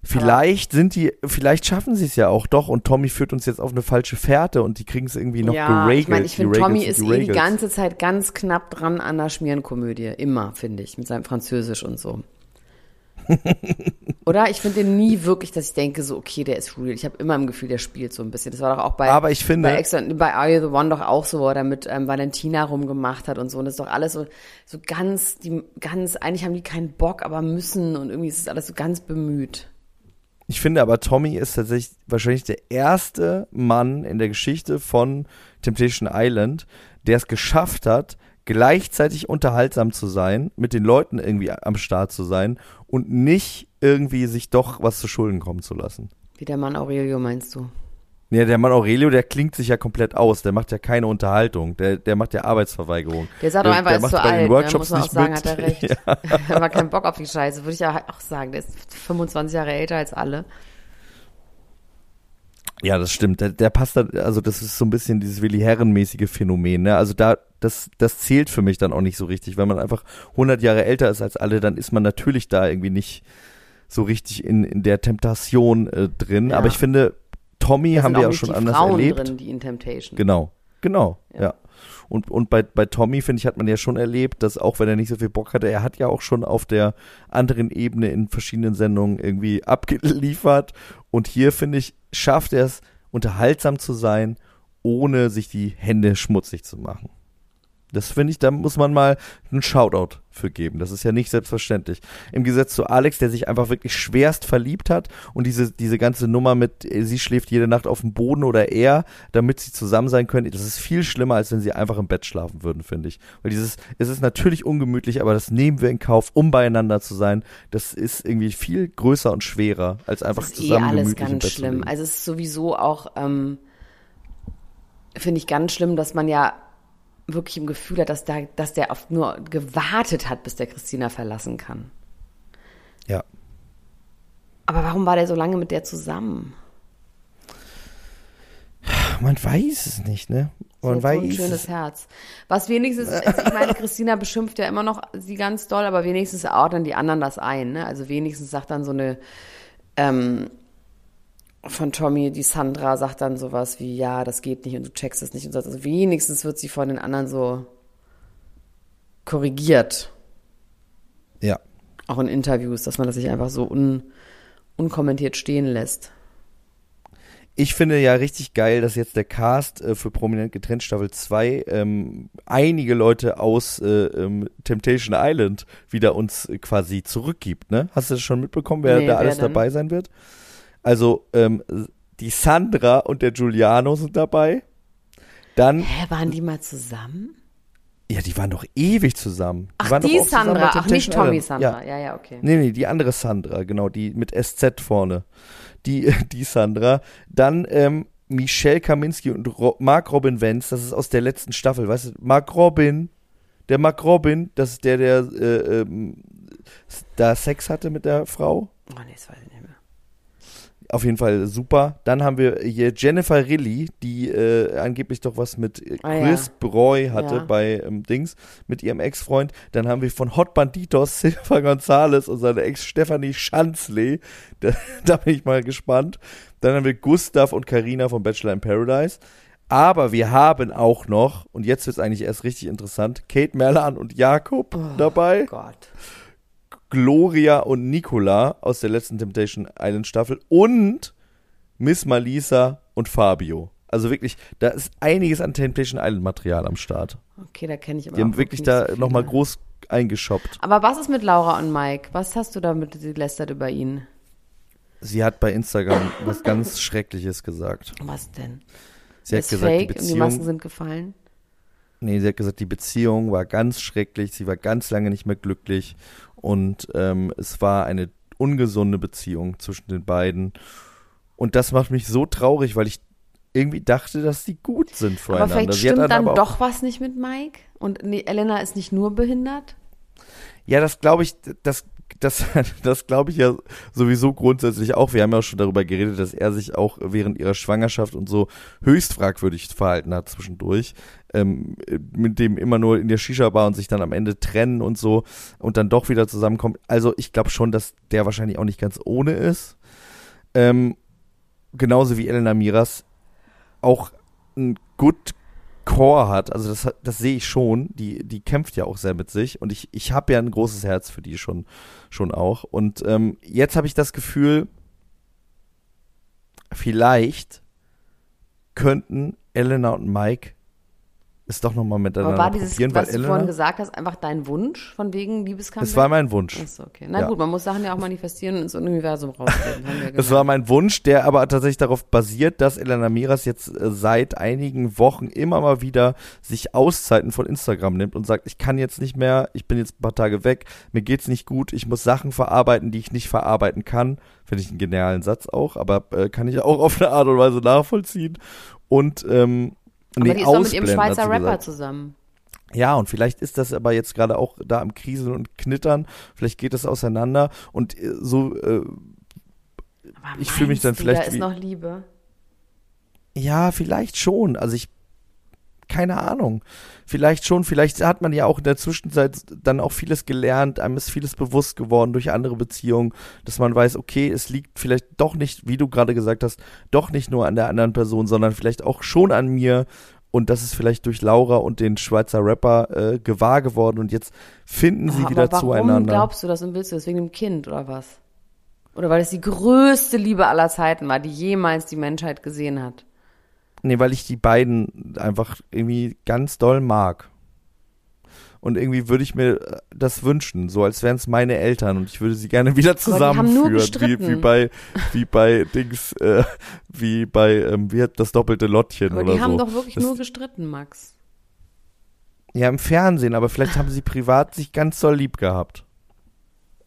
Vielleicht sind die, vielleicht schaffen sie es ja auch doch und Tommy führt uns jetzt auf eine falsche Fährte und die kriegen es irgendwie noch ja, geregelt. ich meine, ich finde, Tommy ist die eh die ganze Zeit ganz knapp dran an der Schmierenkomödie. Immer, finde ich, mit seinem Französisch und so. Oder? Ich finde den nie wirklich, dass ich denke, so, okay, der ist real. Ich habe immer im Gefühl, der spielt so ein bisschen. Das war doch auch bei, Aber ich finde- bei, Ex bei Are You the One doch auch so, wo er da mit ähm, Valentina rumgemacht hat und so. Und das ist doch alles so, so ganz, die, ganz, eigentlich haben die keinen Bock, aber müssen und irgendwie ist es alles so ganz bemüht. Ich finde aber, Tommy ist tatsächlich wahrscheinlich der erste Mann in der Geschichte von Temptation Island, der es geschafft hat, gleichzeitig unterhaltsam zu sein, mit den Leuten irgendwie am Start zu sein und nicht irgendwie sich doch was zu Schulden kommen zu lassen. Wie der Mann Aurelio, meinst du? Ja, der Mann Aurelio, der klingt sich ja komplett aus. Der macht ja keine Unterhaltung. Der, der macht ja Arbeitsverweigerung. Der sagt doch einfach, er ist macht zu alt. Ne? Workshops Muss man auch sagen, mit. hat er recht. Ja. er hat keinen Bock auf die Scheiße, würde ich ja auch sagen. Der ist 25 Jahre älter als alle. Ja, das stimmt. Der, der passt dann, also das ist so ein bisschen dieses Willi Herren-mäßige Phänomen. Ne? Also da, das, das zählt für mich dann auch nicht so richtig. Wenn man einfach 100 Jahre älter ist als alle, dann ist man natürlich da irgendwie nicht so richtig in, in der Temptation äh, drin. Ja. Aber ich finde, Tommy haben wir nicht schon anders Frauen erlebt. drin, die in Temptation. Genau, genau, Ja. ja. Und, und bei, bei Tommy, finde ich, hat man ja schon erlebt, dass auch wenn er nicht so viel Bock hatte, er hat ja auch schon auf der anderen Ebene in verschiedenen Sendungen irgendwie abgeliefert. Und hier, finde ich, schafft er es, unterhaltsam zu sein, ohne sich die Hände schmutzig zu machen. Das finde ich, da muss man mal einen Shoutout für geben. Das ist ja nicht selbstverständlich. Im Gegensatz zu Alex, der sich einfach wirklich schwerst verliebt hat und diese, diese ganze Nummer mit, äh, sie schläft jede Nacht auf dem Boden oder er, damit sie zusammen sein können, das ist viel schlimmer, als wenn sie einfach im Bett schlafen würden, finde ich. Weil dieses, es ist natürlich ungemütlich, aber das nehmen wir in Kauf, um beieinander zu sein. Das ist irgendwie viel größer und schwerer, als einfach Das ist eh zusammen alles gemütlich im ganz Bett zu schlimm. Also es ist sowieso auch, ähm, finde ich ganz schlimm, dass man ja wirklich im Gefühl hat, dass der, dass der auf nur gewartet hat, bis der Christina verlassen kann. Ja. Aber warum war der so lange mit der zusammen? Man weiß es nicht, ne? Man hat so weiß ein schönes es. Herz. Was wenigstens, ich meine, Christina beschimpft ja immer noch sie ganz doll, aber wenigstens ordnen die anderen das ein. Ne? Also wenigstens sagt dann so eine ähm, von Tommy, die Sandra sagt dann sowas wie, ja, das geht nicht und du checkst es nicht und so. Also wenigstens wird sie von den anderen so korrigiert. Ja. Auch in Interviews, dass man das nicht einfach so un, unkommentiert stehen lässt. Ich finde ja richtig geil, dass jetzt der Cast äh, für Prominent getrennt Staffel 2 ähm, einige Leute aus äh, ähm, Temptation Island wieder uns äh, quasi zurückgibt, ne? Hast du das schon mitbekommen, wer Nee, da wer alles denn? dabei sein wird? Also, ähm, die Sandra und der Giuliano sind dabei. Dann, Hä, waren die mal zusammen? ja, die waren doch ewig zusammen. Die Ach, die Sandra, ach nicht Tommy. Sandra. Ja. Ja, ja, okay. Nee, nee, die andere Sandra, genau, die mit SZ vorne. Die, die Sandra. Dann ähm, Michelle Kaminski und Ro Mark Robin Wenz, das ist aus der letzten Staffel, weißt du? Mark Robin, der Mark Robin, das ist der, der äh, ähm, da Sex hatte mit der Frau. Oh nee, das weiß ich nicht mehr. Auf jeden Fall super. Dann haben wir hier Jennifer Rilly, die äh, angeblich doch was mit äh, Ah, ja. Chris Broy hatte Ja. bei ähm, Dings, mit ihrem Ex-Freund. Dann haben wir von Hot Banditos Silva Gonzalez und seine Ex Stephanie Schanzley. Da, da bin ich mal gespannt. Dann haben wir Gustav und Karina von Bachelor in Paradise. Aber wir haben auch noch, und jetzt wird es eigentlich erst richtig interessant, Kate Merlan und Jakob dabei. Gott. Gloria und Nicola aus der letzten Temptation Island Staffel und Miss Malisa und Fabio. Also wirklich, da ist einiges an Temptation Island Material am Start. Okay, da kenne ich aber Die haben wirklich da so nochmal groß eingeshoppt. Aber was ist mit Laura und Mike? Was hast du damit gelästert über ihn? Sie hat bei Instagram was ganz Schreckliches gesagt. Was denn? Sie hat ist gesagt, die fake und die Masken Beziehung, sind gefallen. nee, sie hat gesagt, die Beziehung war ganz schrecklich, sie war ganz lange nicht mehr glücklich und ähm, es war eine ungesunde Beziehung zwischen den beiden. Und das macht mich so traurig, weil ich irgendwie dachte, dass die gut sind Aber voreinander. vielleicht sie hat stimmt dann aber auch- doch was nicht mit Mike? Und nee, Elena ist nicht nur behindert? Ja, das glaube ich, das, das, das glaube ich ja sowieso grundsätzlich auch. Wir haben ja auch schon darüber geredet, dass er sich auch während ihrer Schwangerschaft und so höchst fragwürdig verhalten hat zwischendurch. Ähm, mit dem immer nur in der Shisha-Bar und sich dann am Ende trennen und so und dann doch wieder zusammenkommt. Also ich glaube schon, dass der wahrscheinlich auch nicht ganz ohne ist. Ähm, genauso wie Elena Miras auch ein Good Core hat, also das, das sehe ich schon, die, die kämpft ja auch sehr mit sich und ich, ich habe ja ein großes Herz für die schon, schon auch. Und ähm, jetzt habe ich das Gefühl, vielleicht könnten Elena und Mike es doch nochmal miteinander Aber war dieses, probieren, was weil du Elena, vorhin gesagt hast, einfach dein Wunsch von wegen Liebeskampf? es war mein Wunsch. Achso, okay. Na Ja. gut, man muss Sachen ja auch manifestieren und ins Universum rausgeben. Es war mein Wunsch, der aber tatsächlich darauf basiert, dass Elena Miras jetzt äh, seit einigen Wochen immer mal wieder sich Auszeiten von Instagram nimmt und sagt, ich kann jetzt nicht mehr, ich bin jetzt ein paar Tage weg, mir geht's nicht gut, ich muss Sachen verarbeiten, die ich nicht verarbeiten kann. Finde ich einen genialen Satz auch, aber äh, kann ich auch auf eine Art und Weise nachvollziehen. Und ähm, Aber nee, die ist doch mit ihrem Schweizer Rapper zusammen. Ja, und vielleicht ist das aber jetzt gerade auch da am Krisen und Knittern. Vielleicht geht das auseinander. Und äh, so, äh, Ich fühl mich dann vielleicht Da ist wie- noch Liebe. ja, vielleicht schon. Also ich, keine Ahnung. Vielleicht schon. Vielleicht hat man ja auch in der Zwischenzeit dann auch vieles gelernt. Einem ist vieles bewusst geworden durch andere Beziehungen, dass man weiß, okay, es liegt vielleicht doch nicht, wie du gerade gesagt hast, doch nicht nur an der anderen Person, sondern vielleicht auch schon an mir. Und das ist vielleicht durch Laura und den Schweizer Rapper äh, gewahr geworden. Und jetzt finden sie Oh, wieder aber warum zueinander. glaubst du das und willst du das? Wegen dem Kind oder was? Oder weil es die größte Liebe aller Zeiten war, die jemals die Menschheit gesehen hat? Nee, weil ich die beiden einfach irgendwie ganz doll mag. Und irgendwie würde ich mir äh, das wünschen, so als wären es meine Eltern und ich würde sie gerne wieder zusammenführen, wie, wie bei wie bei Dings, äh, wie bei ähm, wie hat das doppelte Lottchen Aber oder die haben so. doch wirklich Das- nur gestritten, Max. Ja, im Fernsehen, aber vielleicht haben sie privat sich ganz doll lieb gehabt.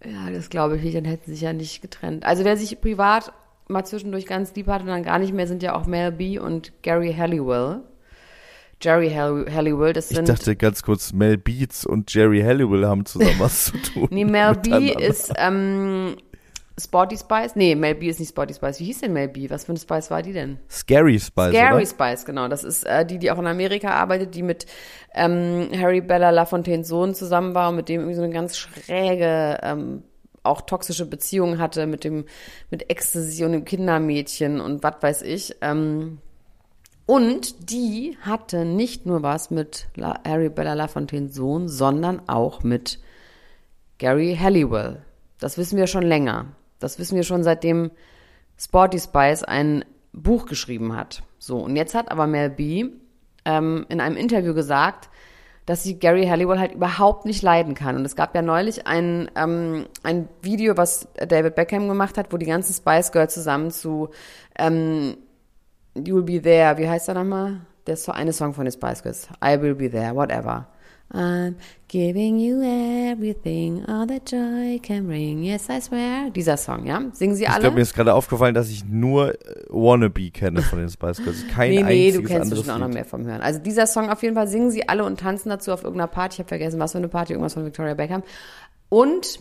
Ja, das glaube ich nicht, dann hätten sie sich ja nicht getrennt. Also wer sich privat mal zwischendurch ganz lieb hat und dann gar nicht mehr, sind ja auch Mel B und Gary Halliwell. Jerry Hall Halliwell, das Ich sind... dachte ganz kurz, Mel Beats und Jerry Halliwell haben zusammen was zu tun. nee, Mel B ist ähm, Sporty Spice. Nee, Mel B ist nicht Sporty Spice. Wie hieß denn Mel B? Was für eine Spice war die denn? Scary Spice, Scary oder? Spice, genau. Das ist äh, die, die auch in Amerika arbeitet, die mit ähm, Harry Bella Lafontaines Sohn zusammen war und mit dem irgendwie so eine ganz schräge, ähm, auch toxische Beziehung hatte mit dem, mit Ecstasy und dem Kindermädchen und was weiß ich. Ähm, und die hatte nicht nur was mit La Harry Bella Lafontaines Sohn, sondern auch mit Gary Halliwell. Das wissen wir schon länger. Das wissen wir schon seitdem Sporty Spice ein Buch geschrieben hat. So, und jetzt hat aber Mel B ähm, in einem Interview gesagt, dass sie Gary Halliwell halt überhaupt nicht leiden kann. Und es gab ja neulich ein, ähm, ein Video, was David Beckham gemacht hat, wo die ganzen Spice Girls zusammen zu ähm, You'll Be There, wie heißt er nochmal? Der ist so eine Song von den Spice Girls. I Will Be There, whatever. I'm giving you everything, all the joy can bring, yes I swear. Dieser Song, ja? Singen sie Ich alle? glaube, mir ist gerade aufgefallen, dass ich nur äh, Wannabe kenne von den Spice Girls. Kein nee, nee, du kennst bestimmt auch noch mehr vom Hören. Also dieser Song auf jeden Fall singen sie alle und tanzen dazu auf irgendeiner Party. Ich habe vergessen, was für eine Party, irgendwas von Victoria Beckham. Und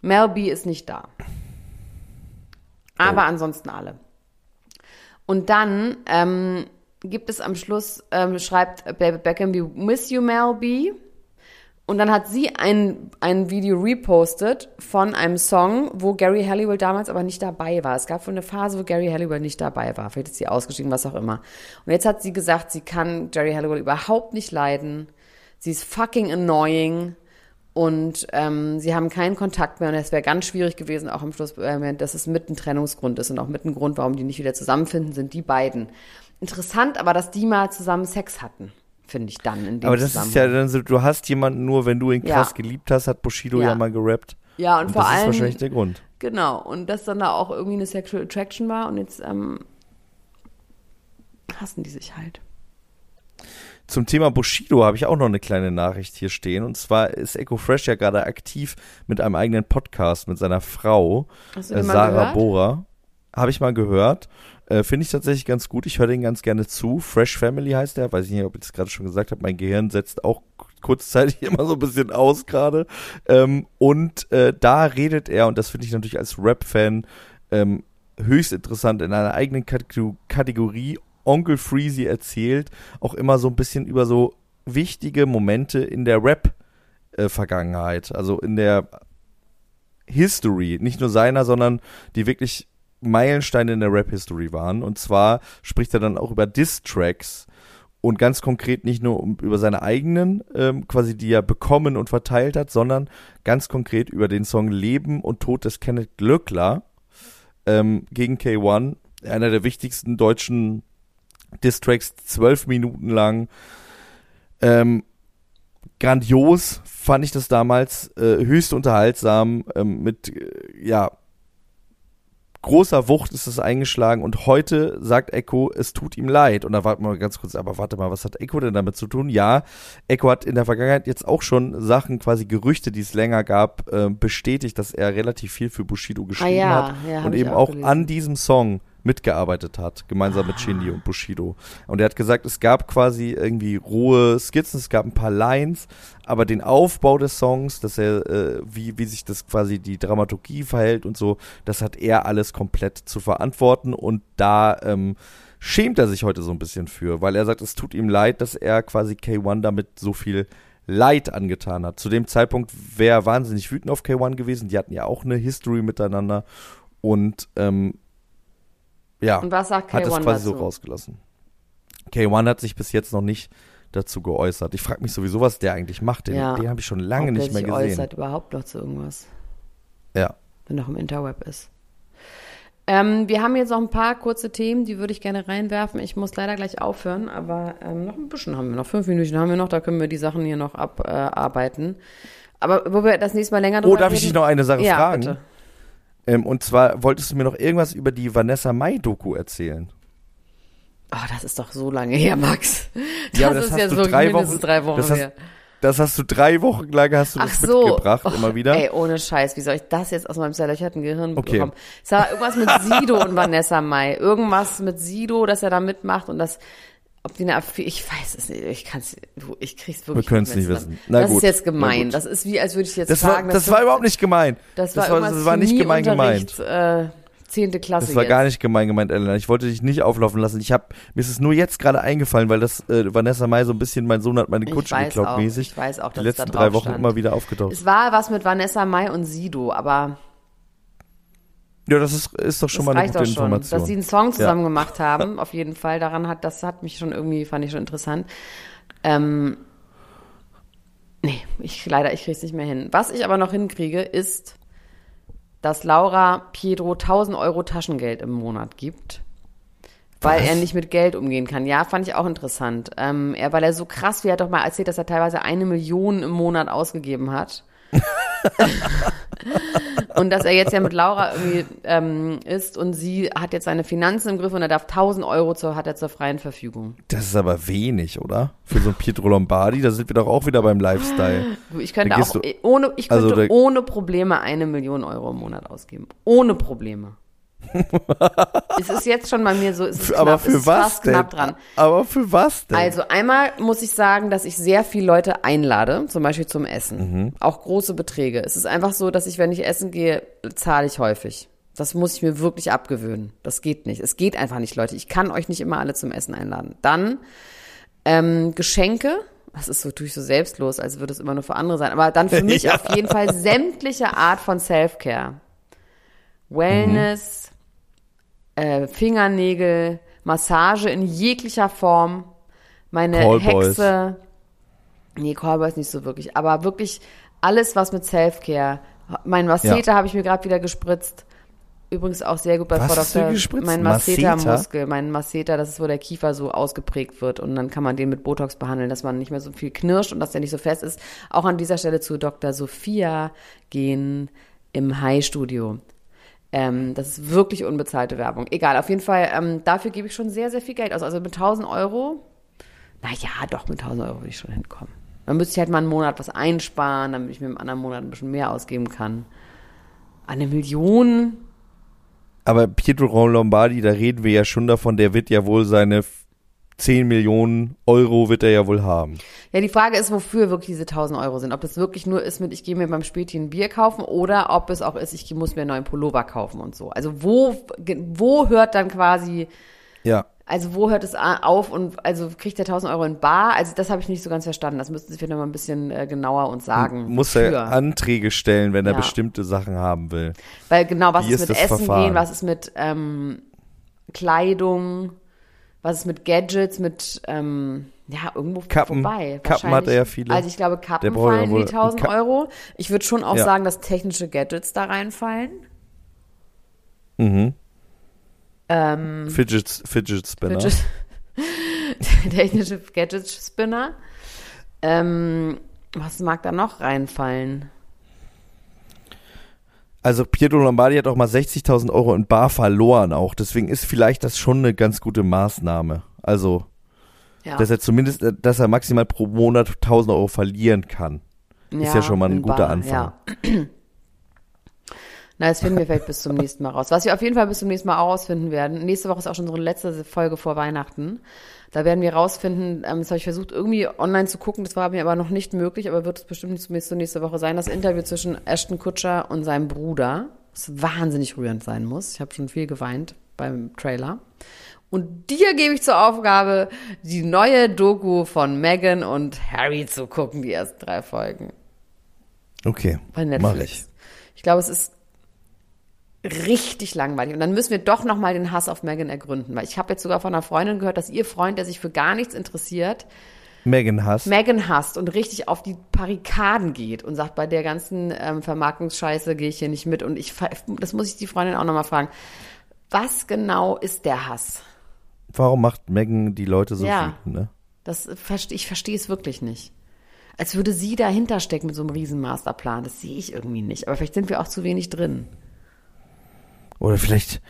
Mel B ist nicht da. Aber ansonsten alle. Und dann ähm, gibt es am Schluss, ähm, schreibt David Beckham, we miss you, Mel B. Und dann hat sie ein, ein Video repostet von einem Song, wo Gary Halliwell damals aber nicht dabei war. Es gab wohl eine Phase, wo Gary Halliwell nicht dabei war. Vielleicht ist sie ausgestiegen, was auch immer. Und jetzt hat sie gesagt, sie kann Jerry Halliwell überhaupt nicht leiden. Sie ist fucking annoying. Und ähm, sie haben keinen Kontakt mehr und es wäre ganz schwierig gewesen, auch am Schluss, äh, dass es mit ein Trennungsgrund ist und auch mit ein Grund, warum die nicht wieder zusammenfinden, sind die beiden. Interessant aber, dass die mal zusammen Sex hatten, finde ich dann in dem Aber das ist ja dann so, du hast jemanden nur, wenn du ihn Ja. krass geliebt hast, hat Bushido ja, Ja. mal gerappt. Ja, und, Und vor das ist allem. wahrscheinlich der Grund. Genau, und dass dann da auch irgendwie eine Sexual Attraction war und jetzt ähm, hassen die sich halt. Zum Thema Bushido habe ich auch noch eine kleine Nachricht hier stehen. Und zwar ist Echo Fresh ja gerade aktiv mit einem eigenen Podcast mit seiner Frau, äh, Sarah? Bora. Habe ich mal gehört. Äh, Finde ich tatsächlich ganz gut. Ich höre den ganz gerne zu. Fresh Family heißt der. Weiß ich nicht, ob ich das gerade schon gesagt habe. Mein Gehirn setzt auch kurzzeitig immer so ein bisschen aus gerade. Ähm, und äh, da redet er, und das finde ich natürlich als Rap-Fan ähm, höchst interessant, in einer eigenen Kategor- Kategorie Onkel Freezy erzählt, auch immer so ein bisschen über so wichtige Momente in der Rap-Vergangenheit. also in der History, nicht nur seiner, sondern die wirklich Meilensteine in der Rap-History waren. Und zwar spricht er dann auch über Diss-Tracks und ganz konkret nicht nur um, über seine eigenen, ähm, quasi die er bekommen und verteilt hat, sondern ganz konkret über den Song Leben und Tod des Kenneth Glöckler ähm, gegen K1, einer der wichtigsten deutschen Diss-Tracks, zwölf Minuten lang. Ähm, grandios fand ich das damals, äh, höchst unterhaltsam, ähm, mit, äh, ja, großer Wucht ist es eingeschlagen und heute sagt Echo, es tut ihm leid. Und da warten wir mal ganz kurz, aber warte mal, was hat Echo denn damit zu tun? Ja, Echo hat in der Vergangenheit jetzt auch schon Sachen, quasi Gerüchte, die es länger gab, äh, bestätigt, dass er relativ viel für Bushido geschrieben ja, hat ja, und eben auch auch an diesem Song mitgearbeitet hat, gemeinsam mit Shindy und Bushido. Und er hat gesagt, es gab quasi irgendwie rohe Skizzen, es gab ein paar Lines, aber den Aufbau des Songs, dass er, äh, wie, wie sich das quasi die Dramaturgie verhält und so, das hat er alles komplett zu verantworten und da ähm, schämt er sich heute so ein bisschen für, weil er sagt, es tut ihm leid, dass er quasi K1 damit so viel Leid angetan hat. Zu dem Zeitpunkt wäre er wahnsinnig wütend auf K1 gewesen, die hatten ja auch eine History miteinander und ähm, ja, Und was sagt hat es K1 quasi dazu? so rausgelassen. K1 hat sich bis jetzt noch nicht dazu geäußert. Ich frage mich sowieso, was der eigentlich macht. Den, Ja. den habe ich schon lange Ob der nicht mehr sich gesehen. äußert überhaupt noch zu irgendwas, Ja. wenn er noch im Interweb ist. Ähm, wir haben jetzt noch ein paar kurze Themen, die würde ich gerne reinwerfen. Ich muss leider gleich aufhören, aber ähm, noch ein bisschen haben wir noch. Fünf Minuten haben wir noch, da können wir die Sachen hier noch abarbeiten. aber wo wir das nächste Mal länger drüber Oh, darf ich reden- dich noch eine Sache ja, fragen? Bitte. Ähm, und zwar wolltest du mir noch irgendwas über die Vanessa Mai-Doku erzählen. Oh, das ist doch so lange her, Max. Das, Ja, das ist du wirklich drei mindestens Wochen- drei Wochen das hast- her. Das hast du drei Wochen lang hast du Ach das so. mitgebracht, Oh, immer wieder. Ey, ohne Scheiß, wie soll ich das jetzt aus meinem zerlöcherten Gehirn Okay. bekommen? Es war irgendwas mit Sido und Vanessa Mai. Irgendwas mit Sido, dass er da mitmacht und das, ob die eine ich weiß es nicht, ich kann's, du, ich krieg's wirklich können's nicht mehr wissen. zusammen. Na das gut, ist jetzt gemein. Das ist wie, als würde ich jetzt das war, sagen, das war überhaupt nicht gemeint. das war, das war, das war nicht gemein gemeint. Äh, Klasse Das war jetzt. gar nicht gemein gemeint, Elena. Ich wollte dich nicht auflaufen lassen. Ich hab, mir ist es nur jetzt gerade eingefallen, weil das äh, Vanessa Mai so ein bisschen, mein Sohn hat meine Kutsche geklaut mäßig. ich weiß auch, die dass es da letzten drei drauf Wochen stand. immer wieder aufgetaucht. Es war was mit Vanessa Mai und Sido, aber Ja, das ist, ist doch schon das mal eine gute schon. Information. Dass sie einen Song zusammen gemacht haben, auf jeden Fall. Daran hat, das hat mich schon irgendwie, fand ich schon interessant. Ähm, nee, ich, leider, ich krieg's nicht mehr hin. Was ich aber noch hinkriege, ist, dass Laura Pietro 1000 Euro Taschengeld im Monat gibt. Weil Was? er nicht mit Geld umgehen kann. Ja, fand ich auch interessant. Ähm, er, weil er so krass, wie er hat doch mal erzählt, dass er teilweise eine Million im Monat ausgegeben hat. und dass er jetzt ja mit Laura irgendwie ähm, ist und sie hat jetzt seine Finanzen im Griff und er darf 1000 Euro zur, hat er zur freien Verfügung. das ist aber wenig, oder? Für so ein Pietro Lombardi, da sind wir doch auch wieder beim Lifestyle. Ich könnte auch du- ohne, ich also könnte da- ohne Probleme eine Million Euro im Monat ausgeben. Ohne Probleme. Es ist jetzt schon bei mir so, es ist knapp, aber es für ist was fast denn? knapp dran. Aber für was denn? Also einmal muss ich sagen, dass ich sehr viele Leute einlade, zum Beispiel zum Essen. Mhm. Auch große Beträge. Es ist einfach so, dass ich, wenn ich essen gehe, zahle ich häufig. Das muss ich mir wirklich abgewöhnen. Das geht nicht. Es geht einfach nicht, Leute. Ich kann euch nicht immer alle zum Essen einladen. Dann ähm, Geschenke. Das ist so tue ich so selbstlos, als würde es immer nur für andere sein. Aber dann für mich Ja. auf jeden Fall sämtliche Art von Self-Care. Wellness, äh, Fingernägel, Massage in jeglicher Form, meine Callboys. Hexe. Nee, Callboys nicht so wirklich, aber wirklich alles, was mit Self-Care. Mein Masseter habe ich mir gerade wieder gespritzt. übrigens auch sehr gut bei gespritzt? Mein Masseter? Masseter-Muskel, mein Masseter, das ist, wo der Kiefer so ausgeprägt wird und dann kann man den mit Botox behandeln, dass man nicht mehr so viel knirscht und dass der nicht so fest ist. Auch an dieser Stelle zu Dr. Sophia gehen im High-Studio. Ähm, das ist wirklich unbezahlte Werbung. Egal, auf jeden Fall, ähm, dafür gebe ich schon sehr, sehr viel Geld aus. Also mit 1000 Euro, naja, doch, mit 1000 Euro würde ich schon hinkommen. Dann müsste ich halt mal einen Monat was einsparen, damit ich mir im anderen Monat ein bisschen mehr ausgeben kann. Eine Million, Aber Pietro Lombardi, da reden wir ja schon davon, der wird ja wohl seine 10 Millionen Euro wird er ja wohl haben. Ja, die Frage ist, wofür wirklich diese 1000 Euro sind. Ob das wirklich nur ist mit, ich gehe mir beim Späti ein Bier kaufen oder ob es auch ist, ich muss mir einen neuen Pullover kaufen und so. Also wo, wo hört dann quasi, Ja. also wo hört es auf und also kriegt der 1000 Euro in Bar? Also das habe ich nicht so ganz verstanden. Das müssten Sie vielleicht noch mal ein bisschen äh, genauer uns sagen. Muss wofür. er Anträge stellen, wenn er Ja. bestimmte Sachen haben will. Weil genau, was ist ist mit Essen Verfahren? gehen, was ist mit ähm, Kleidung, was ist mit Gadgets, mit ähm, ja, irgendwo Kappen. vorbei. Kappen hat er ja viele. Also ich glaube, Kappen fallen wohl die 1000 ein Ka- Euro. Ich würde schon auch Ja. sagen, dass technische Gadgets da reinfallen. Mhm. Ähm, Fidget, Fidget Spinner. Fidget- technische Gadget-Spinner. Ähm, was mag da noch reinfallen? Also Pietro Lombardi hat auch mal 60.000 Euro in Bar verloren auch. Deswegen ist vielleicht das schon eine ganz gute Maßnahme. Also, Ja, dass er zumindest, äh, dass er maximal pro Monat 1.000 Euro verlieren kann. ist ja schon mal ein in guter Anfang. Ja. Na, das finden wir vielleicht bis zum nächsten Mal raus. Was wir auf jeden Fall bis zum nächsten Mal auch rausfinden werden, nächste Woche ist auch schon unsere letzte Folge vor Weihnachten. Da werden wir rausfinden, ähm, das habe ich versucht irgendwie online zu gucken, das war mir aber noch nicht möglich, aber wird es bestimmt nicht zumindest nächste Woche sein, das Interview zwischen Ashton Kutscher und seinem Bruder, das wahnsinnig rührend sein muss. Ich habe schon viel geweint beim Trailer. Und dir gebe ich zur Aufgabe, die neue Doku von Meghan und Harry zu gucken, die ersten drei Folgen Okay, bei mach Netflix. ich. Ich glaube, es ist richtig langweilig. Und dann müssen wir doch nochmal den Hass auf Megan ergründen. Weil ich habe jetzt sogar von einer Freundin gehört, dass ihr Freund, der sich für gar nichts interessiert, Megan Hass. Megan hasst und richtig auf die Barrikaden geht und sagt, bei der ganzen ähm, Vermarktungsscheiße gehe ich hier nicht mit. Und ich, das muss ich die Freundin auch nochmal fragen. Was genau ist der Hass? Warum macht Megan die Leute so Ja. wütend, ne? Das ich verstehe es wirklich nicht. Als würde sie dahinter stecken mit so einem riesen Masterplan. Das sehe ich irgendwie nicht. Aber vielleicht sind wir auch zu wenig drin. Oder vielleicht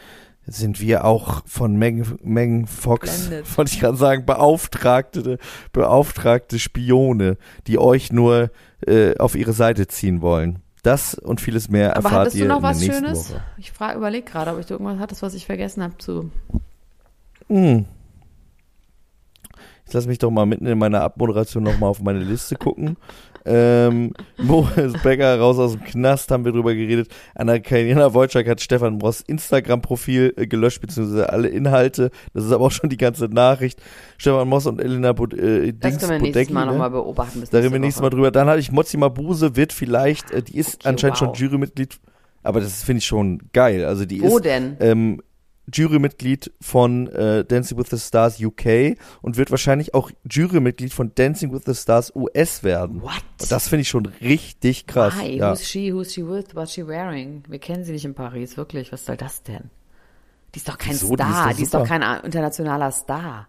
sind wir auch von Megan, Megan Fox, Blendet. wollte ich gerade sagen, beauftragte, beauftragte Spione, die euch nur äh, auf ihre Seite ziehen wollen. Das und vieles mehr Aber erfahrt ihr du noch in der was nächsten Schönes? Woche. Ich frage, überleg gerade, ob ich irgendwas hattest, was ich vergessen habe zu. Hm. Jetzt lass mich doch mal mitten in meiner Abmoderation nochmal auf meine Liste gucken. Ähm, Moritz Becker raus aus dem Knast, haben wir drüber geredet. Anna-Karina Wojcik hat Stefan Bross Instagram-Profil äh, gelöscht, beziehungsweise alle Inhalte. Das ist aber auch schon die ganze Nachricht. Stefan Moss und Elena Bod äh, Das können wir nächstes Mal ne? nochmal beobachten. Bis Da reden wir nächstes Mal drüber. Dann hatte ich Mozzi Mabuse, wird vielleicht, äh, die ist Okay, anscheinend wow. schon Jurymitglied, aber das finde ich schon geil. Also die Wo ist denn? ähm, Jurymitglied von äh, Dancing with the Stars UK und wird wahrscheinlich auch Jurymitglied von Dancing with the Stars US werden. What? Und das finde ich schon richtig krass. Why? Ja. Who's she? Who's she with? What's she wearing? Wir kennen sie nicht in Paris, wirklich. Was soll das denn? Die ist doch kein Wieso? Die ist Star. doch Die ist doch kein internationaler Star.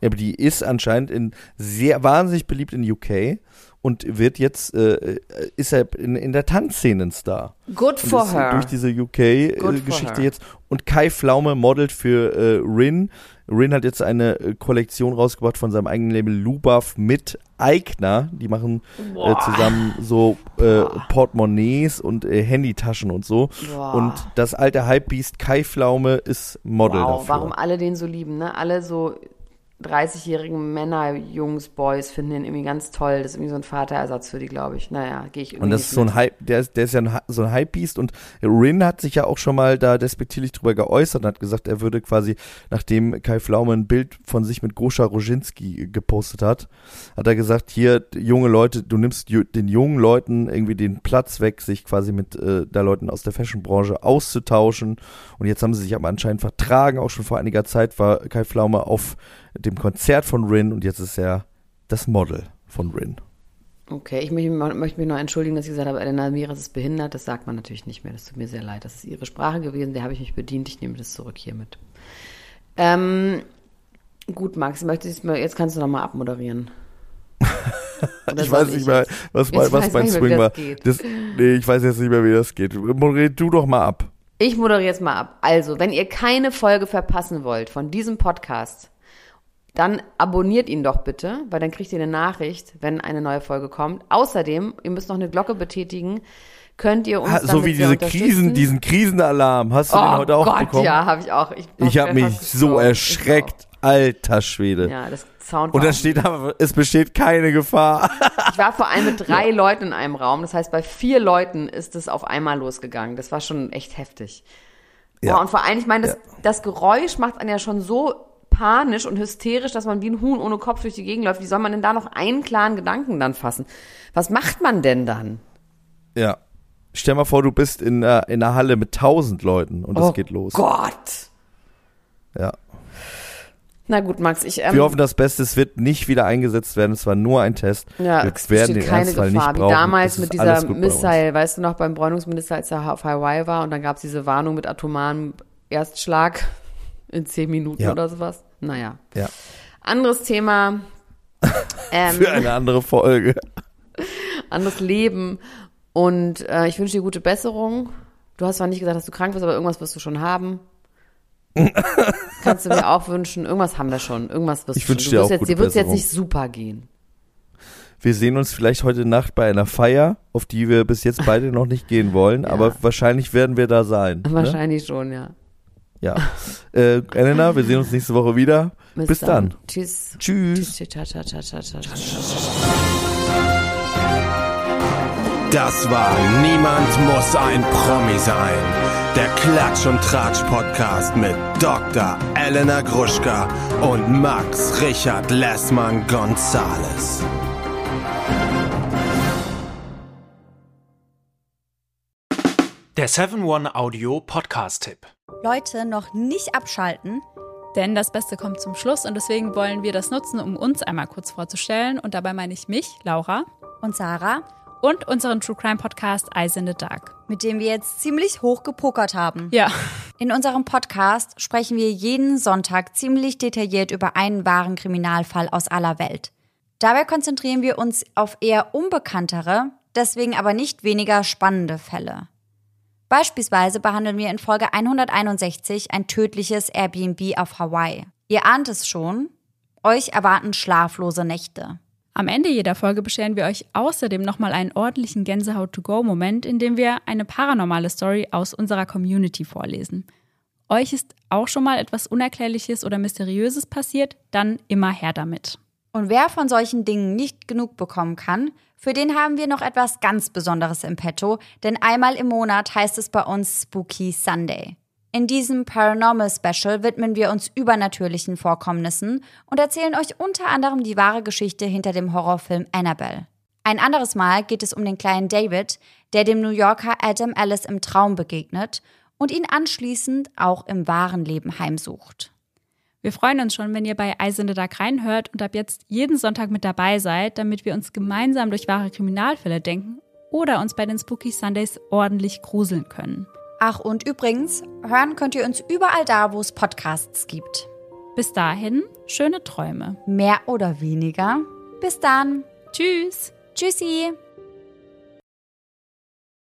ja, aber die ist anscheinend in sehr wahnsinnig beliebt in UK und wird jetzt äh, äh, ist er in, in der Tanzszene ein Star. Good for her. Durch diese UK-Geschichte her. jetzt. Und Kai Pflaume modelt für äh, Rin. Rin hat jetzt eine äh, Kollektion rausgebracht von seinem eigenen Label Lubav mit Eigner. Die machen äh, zusammen so äh, Portemonnaies und äh, Handytaschen und so. Boah. Und das alte Hypebeast Kai Pflaume ist Model wow, dafür. warum alle den so lieben, ne? Alle so 30-jährigen Männer, Jungs, Boys finden den irgendwie ganz toll. Das ist irgendwie so ein Vaterersatz für die, glaube ich. Naja, gehe ich irgendwie Und das ist so ein. Hype, der ist, der ist ja ein, so ein Hypebeast und Rin hat sich ja auch schon mal da despektierlich drüber geäußert und hat gesagt, er würde quasi, nachdem Kai Pflaume ein Bild von sich mit Goscha Roginski gepostet hat, hat er gesagt, hier, junge Leute, du nimmst den jungen Leuten irgendwie den Platz weg, sich quasi mit äh, da Leuten aus der Fashionbranche auszutauschen. Und jetzt haben sie sich aber anscheinend vertragen, auch schon vor einiger Zeit war Kai Pflaume auf dem Konzert von Rin und jetzt ist er das Model von Rin. Okay, ich möchte, möchte mich noch entschuldigen, dass ich gesagt habe, Elena Miras ist behindert. Das sagt man natürlich nicht mehr. Das tut mir sehr leid. Das ist ihre Sprache gewesen. Der habe ich mich bedient. Ich nehme das zurück hiermit. Ähm, gut, Max, möchtest du, jetzt kannst du noch mal abmoderieren. ich weiß nicht mehr, was, was, was mein Swing war. Das, nee, ich weiß jetzt nicht mehr, wie das geht. Moderier du doch mal ab. Ich moderiere jetzt mal ab. Also, wenn ihr keine Folge verpassen wollt von diesem Podcast, dann abonniert ihn doch bitte, weil dann kriegt ihr eine Nachricht, wenn eine neue Folge kommt. Außerdem, ihr müsst noch eine Glocke betätigen, könnt ihr uns ha, so wie diese Krisen, diesen Krisenalarm. Hast du oh den heute auch Gott, bekommen? Ja, habe ich auch. Ich, ich habe mich so erschreckt. Alter Schwede. Ja, das Sound. Und da steht aber, es besteht keine Gefahr. Ich war vor allem mit drei ja. Leuten in einem Raum. Das heißt, bei vier Leuten ist es auf einmal losgegangen. Das war schon echt heftig. Ja. Boah, und vor allem, ich meine, das, ja. das Geräusch macht einen ja schon so panisch und hysterisch, dass man wie ein Huhn ohne Kopf durch die Gegend läuft. Wie soll man denn da noch einen klaren Gedanken dann fassen? Was macht man denn dann? Ja. Stell mal vor, du bist in, äh, in einer Halle mit tausend Leuten und es oh geht los. Gott! Ja. Na gut, Max, ich. Ähm, Wir hoffen das Beste, es wird nicht wieder eingesetzt werden. Es war nur ein Test. Ja, Wir es werden den keine Gefahr. Nicht brauchen. Wie damals mit dieser Missile, weißt du noch, beim Bräunungsminister, als er auf Hawaii war und dann gab es diese Warnung mit atomaren Erstschlag in zehn Minuten ja. oder sowas. Naja. Ja. Anderes Thema. Ähm, Für eine andere Folge. anderes Leben. Und äh, ich wünsche dir gute Besserung. Du hast zwar nicht gesagt, dass du krank bist, aber irgendwas wirst du schon haben. Kannst du mir auch wünschen. Irgendwas haben wir schon. Irgendwas wirst ich du schon. Dir auch jetzt, dir wird es jetzt nicht super gehen. Wir sehen uns vielleicht heute Nacht bei einer Feier, auf die wir bis jetzt beide noch nicht gehen wollen, ja. aber wahrscheinlich werden wir da sein. Ne? Wahrscheinlich ne? schon, ja. Ja. Äh, Elena, wir sehen uns nächste Woche wieder. Bis, bis dann. dann. Tschüss. Tschüss. Das war Niemand muss ein Promi sein der Klatsch und Tratsch Podcast mit Dr. Elena Gruschka und Max Richard Lessmann Gonzales. Der 7-One Audio Podcast-Tipp. Leute, noch nicht abschalten. Denn das Beste kommt zum Schluss und deswegen wollen wir das nutzen, um uns einmal kurz vorzustellen. Und dabei meine ich mich, Laura. Und Sarah und unseren True Crime Podcast Eyes in the Dark. Mit dem wir jetzt ziemlich hoch gepokert haben. Ja. In unserem Podcast sprechen wir jeden Sonntag ziemlich detailliert über einen wahren Kriminalfall aus aller Welt. Dabei konzentrieren wir uns auf eher unbekanntere, deswegen aber nicht weniger spannende Fälle. Beispielsweise behandeln wir in Folge 161 ein tödliches Airbnb auf Hawaii. Ihr ahnt es schon, euch erwarten schlaflose Nächte. Am Ende jeder Folge bescheren wir euch außerdem nochmal einen ordentlichen Gänsehaut-to-go-Moment, in dem wir eine paranormale Story aus unserer Community vorlesen. Euch ist auch schon mal etwas Unerklärliches oder Mysteriöses passiert, dann immer her damit. Und wer von solchen Dingen nicht genug bekommen kann, für den haben wir noch etwas ganz Besonderes im Petto, denn einmal im Monat heißt es bei uns Spooky Sunday. In diesem Paranormal Special widmen wir uns übernatürlichen Vorkommnissen und erzählen euch unter anderem die wahre Geschichte hinter dem Horrorfilm Annabelle. Ein anderes Mal geht es um den kleinen David, der dem New Yorker Adam Ellis im Traum begegnet und ihn anschließend auch im wahren Leben heimsucht. Wir freuen uns schon, wenn ihr bei Eisende Dark reinhört und ab jetzt jeden Sonntag mit dabei seid, damit wir uns gemeinsam durch wahre Kriminalfälle denken oder uns bei den Spooky Sundays ordentlich gruseln können. Ach, und übrigens, hören könnt ihr uns überall da, wo es Podcasts gibt. Bis dahin, schöne Träume. Mehr oder weniger. Bis dann. Tschüss. Tschüssi.